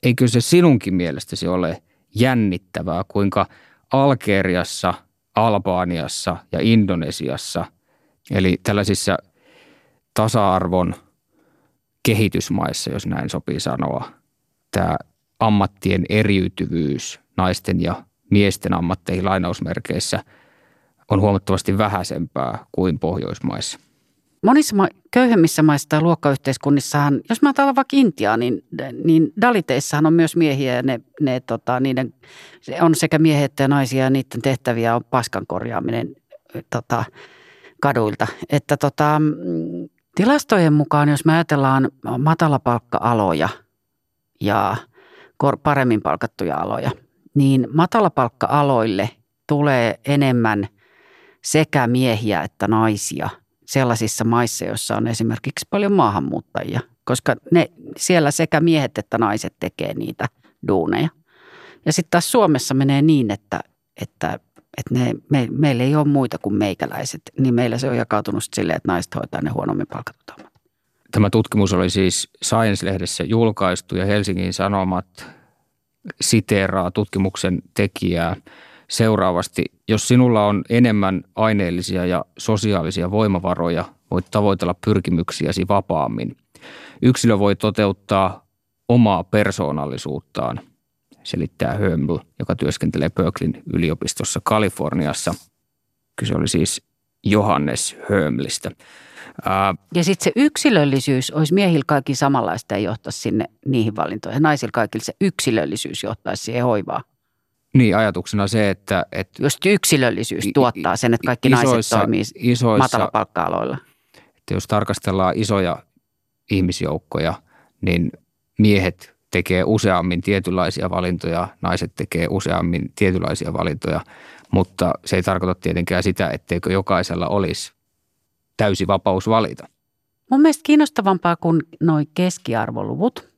eikö se sinunkin mielestäsi ole jännittävää, kuinka Algeriassa, Albaniassa ja Indonesiassa, eli tällaisissa tasa-arvon kehitysmaissa, jos näin sopii sanoa, tämä ammattien eriytyvyys naisten ja miesten ammatteihin lainausmerkeissä – on huomattavasti vähäisempää kuin Pohjoismaissa. Monissa ma- köyhemmissä maissa tai luokkayhteiskunnissahan, jos mä ajatellaan vaikka Intiaa, niin, niin daliteissahan on myös miehiä ja ne, ne tota, niiden, on sekä miehiä että naisia ja niiden tehtäviä on paskan korjaaminen tota, kaduilta. Että tota, tilastojen mukaan, jos me ajatellaan matalapalkka-aloja ja paremmin palkattuja aloja, niin matalapalkka-aloille tulee enemmän – sekä miehiä että naisia sellaisissa maissa, joissa on esimerkiksi paljon maahanmuuttajia, koska ne, siellä sekä miehet että naiset tekee niitä duuneja. Ja sitten taas Suomessa menee niin, että, että, että ne, me, meillä ei ole muita kuin meikäläiset, niin meillä se on jakautunut silleen, että naiset hoitaa ne huonommin palkatut Tämä tutkimus oli siis Science-lehdessä julkaistu ja Helsingin Sanomat siteeraa tutkimuksen tekijää seuraavasti. Jos sinulla on enemmän aineellisia ja sosiaalisia voimavaroja, voit tavoitella pyrkimyksiäsi vapaammin. Yksilö voi toteuttaa omaa persoonallisuuttaan, selittää Höml, joka työskentelee Berkeleyn yliopistossa Kaliforniassa. Kyse oli siis Johannes Hömlistä. Ja sitten se yksilöllisyys olisi miehillä kaikki samanlaista ja johtaisi sinne niihin valintoihin. Naisilla kaikilla se yksilöllisyys johtaisi siihen hoivaan. Niin, ajatuksena se, että... että Just yksilöllisyys tuottaa sen, että kaikki isoissa, naiset toimii isoissa, matalapalkka-aloilla. Että jos tarkastellaan isoja ihmisjoukkoja, niin miehet tekee useammin tietynlaisia valintoja, naiset tekee useammin tietynlaisia valintoja, mutta se ei tarkoita tietenkään sitä, etteikö jokaisella olisi täysi vapaus valita. Mun mielestä kiinnostavampaa kuin noin keskiarvoluvut,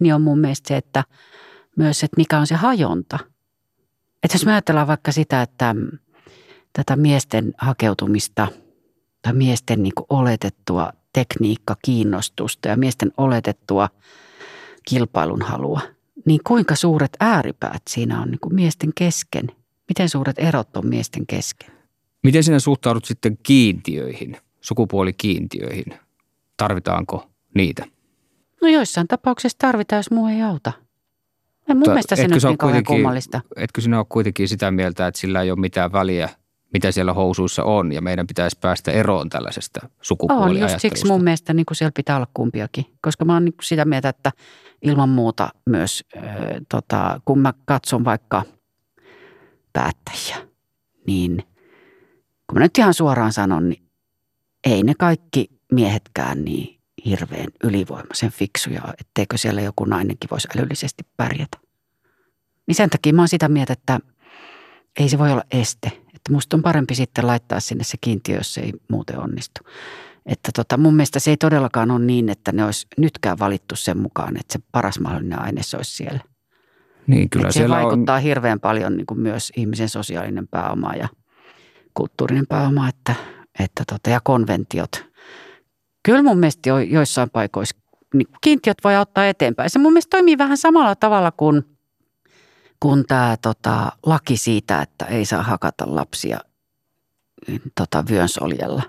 niin on mun mielestä se, että myös, että mikä on se hajonta. Että jos me ajatellaan vaikka sitä, että tätä miesten hakeutumista tai miesten niin oletettua tekniikka kiinnostusta ja miesten oletettua kilpailun halua, niin kuinka suuret ääripäät siinä on niin kuin miesten kesken? Miten suuret erot on miesten kesken? Miten sinä suhtaudut sitten kiintiöihin, sukupuolikiintiöihin? Tarvitaanko niitä? No joissain tapauksissa tarvitaan, jos muu ei auta. En mun mielestä se nyt niin kummallista. Etkö sinä ole kuitenkin sitä mieltä, että sillä ei ole mitään väliä, mitä siellä housuissa on, ja meidän pitäisi päästä eroon tällaisesta sukupuoliajattelusta? On, just siksi mun mielestä niin kuin siellä pitää olla kumpiakin, koska mä oon niin sitä mieltä, että ilman muuta myös, äh, tota, kun mä katson vaikka päättäjiä, niin – kun mä nyt ihan suoraan sanon, niin ei ne kaikki miehetkään niin hirveän ylivoimaisen fiksuja, etteikö siellä joku nainenkin voisi älyllisesti pärjätä. Niin sen takia mä oon sitä mieltä, että ei se voi olla este. Että musta on parempi sitten laittaa sinne se kiintiö, jos se ei muuten onnistu. Että tota, mun mielestä se ei todellakaan ole niin, että ne olisi nytkään valittu sen mukaan, että se paras mahdollinen aine olisi siellä. Niin, kyllä että se vaikuttaa on... hirveän paljon niin kuin myös ihmisen sosiaalinen pääoma ja – kulttuurinen pääoma että, että tota, ja konventiot. Kyllä mun mielestä jo, joissain paikoissa niin kiintiöt voi ottaa eteenpäin. Se mun mielestä toimii vähän samalla tavalla kuin, kuin tämä tota, laki siitä, että ei saa hakata lapsia tota, vyönsoljella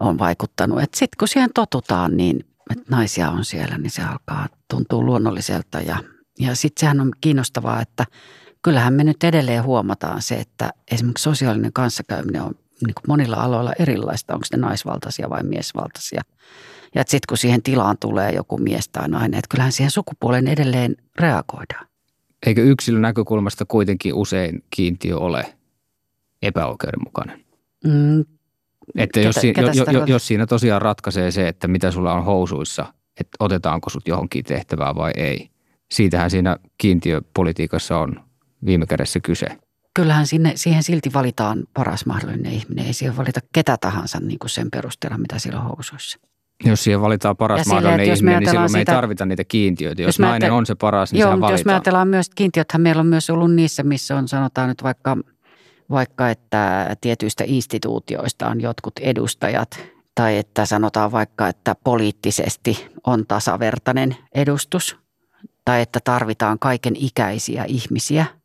on vaikuttanut. Sitten kun siihen totutaan, niin että naisia on siellä, niin se alkaa tuntua luonnolliselta. Ja, ja sitten sehän on kiinnostavaa, että – kyllähän me nyt edelleen huomataan se, että esimerkiksi sosiaalinen kanssakäyminen on niin kuin monilla aloilla erilaista, onko ne naisvaltaisia vai miesvaltaisia. Ja sitten kun siihen tilaan tulee joku mies tai nainen, että kyllähän siihen sukupuoleen edelleen reagoidaan. Eikö yksilön näkökulmasta kuitenkin usein kiintiö ole epäoikeudenmukainen? Mm, että ketä, jos, ketä jo, jo, jos siinä tosiaan ratkaisee se, että mitä sulla on housuissa, että otetaanko sut johonkin tehtävään vai ei. Siitähän siinä kiintiöpolitiikassa on viime kädessä kyse. Kyllähän sinne, siihen silti valitaan paras mahdollinen ihminen. Ei siihen valita ketä tahansa niin kuin sen perusteella, mitä siellä on housuissa. Jos siihen valitaan paras ja mahdollinen sille, ihminen, niin silloin sitä, me ei tarvita niitä kiintiöitä. Jos, jos nainen on se paras, niin joo, sehän valitaan. jos me ajatellaan myös kiintiöthän meillä on myös ollut niissä, missä on sanotaan nyt vaikka, vaikka että tietyistä instituutioista on jotkut edustajat tai että sanotaan vaikka, että poliittisesti on tasavertainen edustus tai että tarvitaan kaiken ikäisiä ihmisiä –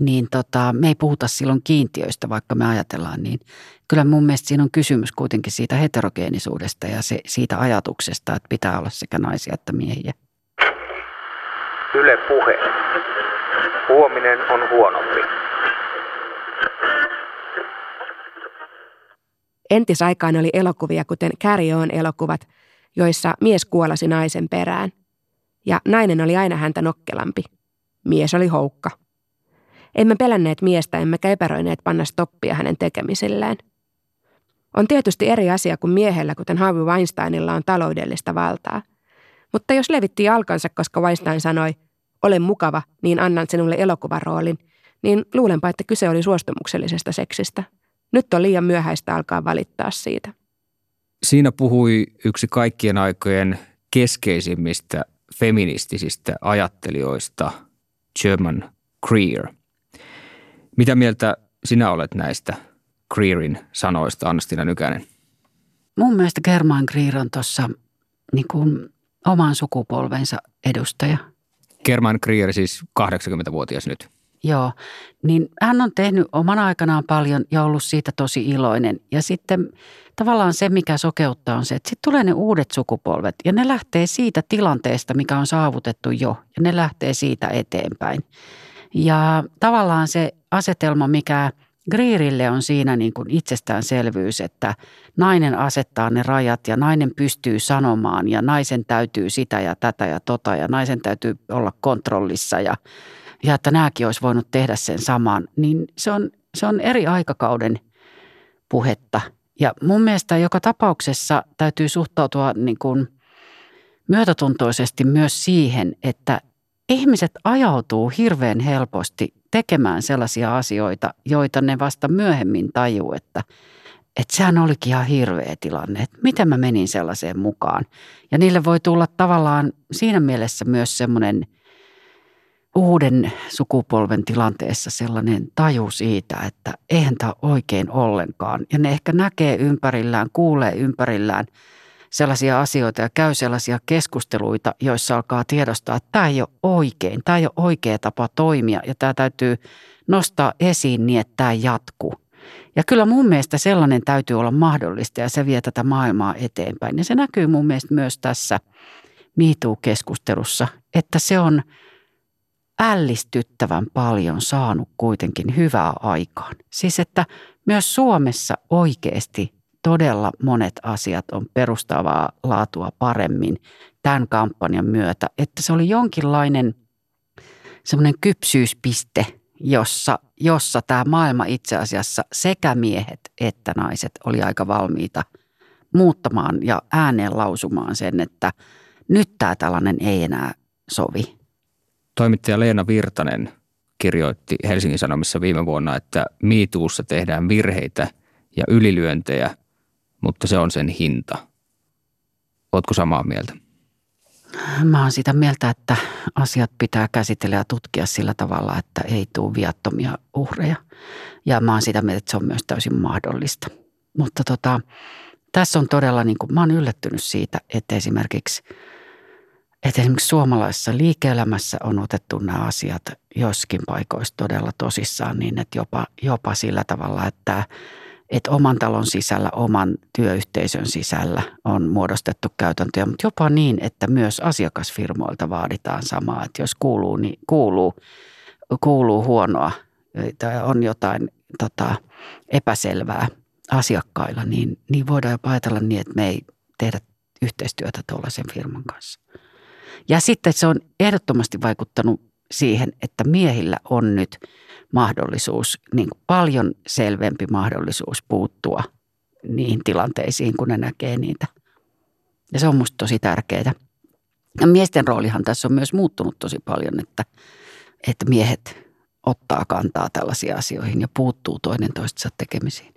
niin tota, me ei puhuta silloin kiintiöistä, vaikka me ajatellaan niin. Kyllä mun mielestä siinä on kysymys kuitenkin siitä heterogeenisuudesta ja se, siitä ajatuksesta, että pitää olla sekä naisia että miehiä. Yle puhe. Huominen on huonompi. Entisaikaan oli elokuvia, kuten Carry On elokuvat, joissa mies kuolasi naisen perään. Ja nainen oli aina häntä nokkelampi. Mies oli houkka. Emme pelänneet miestä emmekä epäröineet panna stoppia hänen tekemisilleen. On tietysti eri asia kuin miehellä, kuten Harvey Weinsteinilla on taloudellista valtaa. Mutta jos levitti alkansa, koska Weinstein sanoi, olen mukava, niin annan sinulle elokuvaroolin, niin luulenpa, että kyse oli suostumuksellisesta seksistä. Nyt on liian myöhäistä alkaa valittaa siitä. Siinä puhui yksi kaikkien aikojen keskeisimmistä feministisistä ajattelijoista, German Greer. Mitä mieltä sinä olet näistä Greerin sanoista, Anastina Nykänen? Mun mielestä German Greer on tuossa niin kuin oman sukupolvensa edustaja. German Greer siis 80-vuotias nyt. Joo, niin hän on tehnyt oman aikanaan paljon ja ollut siitä tosi iloinen. Ja sitten tavallaan se, mikä sokeuttaa on se, että sitten tulee ne uudet sukupolvet ja ne lähtee siitä tilanteesta, mikä on saavutettu jo ja ne lähtee siitä eteenpäin. Ja tavallaan se asetelma, mikä Greerille on siinä niin kuin itsestäänselvyys, että nainen asettaa ne rajat ja nainen pystyy sanomaan ja naisen täytyy sitä ja tätä ja tota ja naisen täytyy olla kontrollissa ja, ja että nämäkin olisi voinut tehdä sen saman, niin se on, se on eri aikakauden puhetta. Ja mun mielestä joka tapauksessa täytyy suhtautua niin kuin myötätuntoisesti myös siihen, että ihmiset ajautuu hirveän helposti tekemään sellaisia asioita, joita ne vasta myöhemmin tajuu, että, että sehän olikin ihan hirveä tilanne, että miten mä menin sellaiseen mukaan. Ja niille voi tulla tavallaan siinä mielessä myös semmoinen uuden sukupolven tilanteessa sellainen taju siitä, että eihän tämä oikein ollenkaan. Ja ne ehkä näkee ympärillään, kuulee ympärillään – sellaisia asioita ja käy sellaisia keskusteluita, joissa alkaa tiedostaa, että tämä ei ole oikein, tämä ei ole oikea tapa toimia ja tämä täytyy nostaa esiin niin, että tämä jatkuu. Ja kyllä mun mielestä sellainen täytyy olla mahdollista ja se vie tätä maailmaa eteenpäin. Ja se näkyy mun mielestä myös tässä MeToo-keskustelussa, että se on ällistyttävän paljon saanut kuitenkin hyvää aikaan. Siis että myös Suomessa oikeasti todella monet asiat on perustavaa laatua paremmin tämän kampanjan myötä. Että se oli jonkinlainen semmoinen kypsyyspiste, jossa, jossa tämä maailma itse asiassa sekä miehet että naiset oli aika valmiita muuttamaan ja ääneen lausumaan sen, että nyt tämä tällainen ei enää sovi. Toimittaja Leena Virtanen kirjoitti Helsingin Sanomissa viime vuonna, että miituussa tehdään virheitä ja ylilyöntejä – mutta se on sen hinta. Oletko samaa mieltä? Mä oon sitä mieltä, että asiat pitää käsitellä ja tutkia sillä tavalla, että ei tule viattomia uhreja. Ja mä oon sitä mieltä, että se on myös täysin mahdollista. Mutta tota, tässä on todella, niin kuin, mä oon yllättynyt siitä, että esimerkiksi, että esimerkiksi suomalaisessa liike-elämässä on otettu nämä asiat joskin paikoista todella tosissaan niin, että jopa, jopa sillä tavalla, että että oman talon sisällä, oman työyhteisön sisällä on muodostettu käytäntöjä, mutta jopa niin, että myös asiakasfirmoilta vaaditaan samaa, että jos kuuluu, niin kuuluu, kuuluu huonoa tai on jotain tota, epäselvää asiakkailla, niin, niin voidaan jopa ajatella niin, että me ei tehdä yhteistyötä tuollaisen firman kanssa. Ja sitten se on ehdottomasti vaikuttanut siihen, että miehillä on nyt mahdollisuus, niin kuin paljon selvempi mahdollisuus puuttua niihin tilanteisiin, kun ne näkee niitä. Ja se on musta tosi tärkeää. Ja miesten roolihan tässä on myös muuttunut tosi paljon, että, että miehet ottaa kantaa tällaisiin asioihin ja puuttuu toinen toistensa tekemisiin.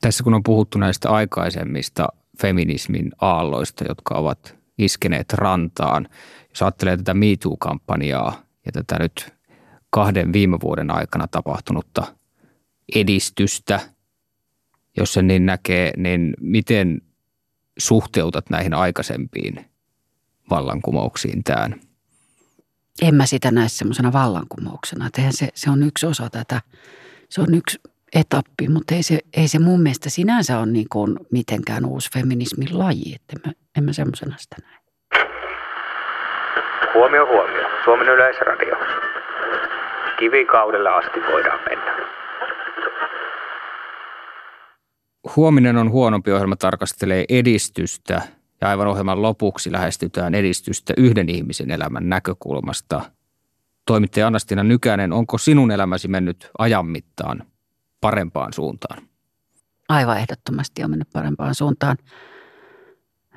Tässä kun on puhuttu näistä aikaisemmista feminismin aalloista, jotka ovat iskeneet rantaan, jos ajattelee tätä MeToo-kampanjaa ja tätä nyt kahden viime vuoden aikana tapahtunutta edistystä, jos sen niin näkee, niin miten suhteutat näihin aikaisempiin vallankumouksiin tämän? En mä sitä näe semmoisena vallankumouksena. Eihän se, se on yksi osa tätä, se on yksi etappi, mutta ei se, ei se mun mielestä sinänsä ole niin kuin mitenkään uusi feminismin laji, että en mä, en mä semmoisena sitä näe. Huomio, huomio. Suomen yleisradio. Kivikaudella asti voidaan mennä. Huominen on huonompi ohjelma tarkastelee edistystä ja aivan ohjelman lopuksi lähestytään edistystä yhden ihmisen elämän näkökulmasta. Toimittaja Anastina Nykänen, onko sinun elämäsi mennyt ajan mittaan parempaan suuntaan? Aivan ehdottomasti on mennyt parempaan suuntaan.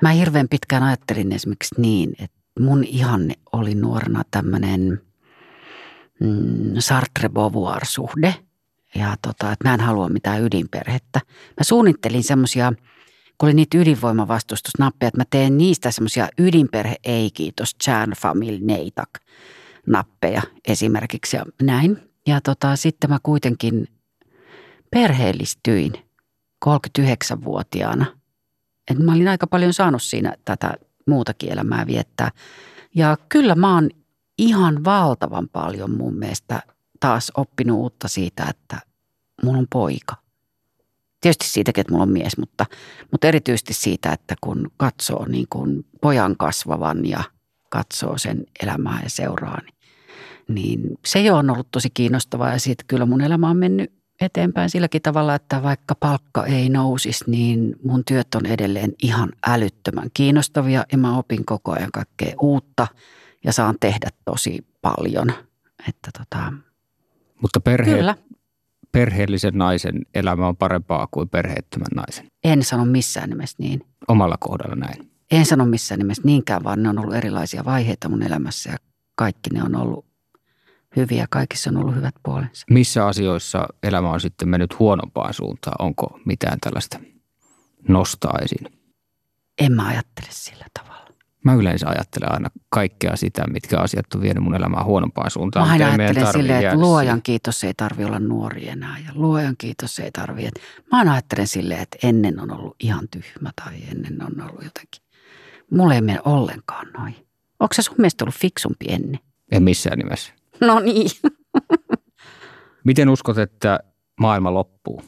Mä hirveän pitkään ajattelin esimerkiksi niin, että mun ihanne oli nuorena tämmöinen mm, Sartre-Beauvoir-suhde. Ja tota, että mä en halua mitään ydinperhettä. Mä suunnittelin semmoisia kun oli niitä ydinvoimavastustusnappeja, että mä teen niistä semmoisia ydinperhe ei kiitos, Chan Family Neitak nappeja esimerkiksi ja näin. Ja tota, sitten mä kuitenkin perheellistyin 39-vuotiaana. Et mä olin aika paljon saanut siinä tätä muutakin elämää viettää. Ja kyllä mä oon ihan valtavan paljon mun mielestä taas oppinut uutta siitä, että mulla on poika. Tietysti siitäkin, että mulla on mies, mutta, mutta erityisesti siitä, että kun katsoo niin kuin pojan kasvavan ja katsoo sen elämää ja seuraa, niin, niin se jo on ollut tosi kiinnostavaa ja siitä kyllä mun elämä on mennyt eteenpäin silläkin tavalla, että vaikka palkka ei nousisi, niin mun työt on edelleen ihan älyttömän kiinnostavia ja mä opin koko ajan kaikkea uutta ja saan tehdä tosi paljon. Että tota, Mutta perhe, kyllä, perheellisen naisen elämä on parempaa kuin perheettömän naisen. en sano missään nimessä niin. Omalla kohdalla näin. En sano missään nimessä niinkään, vaan ne on ollut erilaisia vaiheita mun elämässä ja kaikki ne on ollut hyviä. Kaikissa on ollut hyvät puolensa. Missä asioissa elämä on sitten mennyt huonompaan suuntaan? Onko mitään tällaista nostaa esiin? En mä ajattele sillä tavalla. Mä yleensä ajattelen aina kaikkea sitä, mitkä asiat on vienyt mun elämää huonompaan suuntaan. Mä aina ajattelen silleen, että luojan siihen. kiitos ei tarvi olla nuori enää ja luojan kiitos ei tarvi. Että mä aina ajattelen silleen, että ennen on ollut ihan tyhmä tai ennen on ollut jotenkin. Mulle ei mene ollenkaan noin. Onko se sun mielestä ollut fiksumpi ennen? En missään nimessä. No niin. Miten uskot, että maailma loppuu?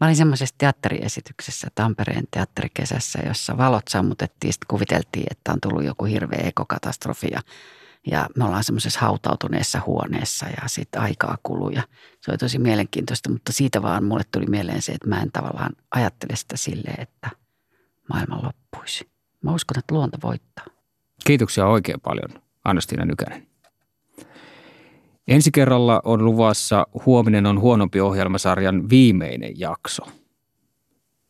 Mä olin semmoisessa teatteriesityksessä Tampereen teatterikesässä, jossa valot sammutettiin. Sitten kuviteltiin, että on tullut joku hirveä ekokatastrofi ja, ja me ollaan semmoisessa hautautuneessa huoneessa ja sitten aikaa kuluu. Ja se oli tosi mielenkiintoista, mutta siitä vaan mulle tuli mieleen se, että mä en tavallaan ajattele sitä silleen, että maailma loppuisi. Mä uskon, että luonto voittaa. Kiitoksia oikein paljon, Anna-Stiina Nykänen. Ensi kerralla on luvassa Huominen on huonompi ohjelmasarjan viimeinen jakso.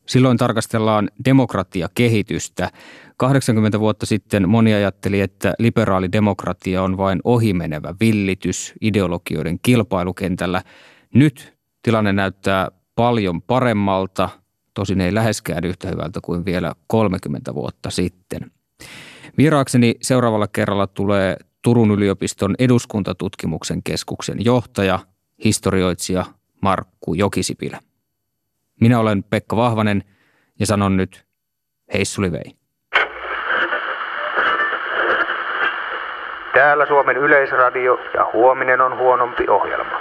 Silloin tarkastellaan demokratiakehitystä. 80 vuotta sitten moni ajatteli, että liberaali demokratia on vain ohimenevä villitys ideologioiden kilpailukentällä. Nyt tilanne näyttää paljon paremmalta, tosin ei läheskään yhtä hyvältä kuin vielä 30 vuotta sitten. Vieraakseni seuraavalla kerralla tulee Turun yliopiston eduskuntatutkimuksen keskuksen johtaja, historioitsija Markku Jokisipilä. Minä olen Pekka Vahvanen ja sanon nyt heissuli vei. Täällä Suomen Yleisradio ja huominen on huonompi ohjelma.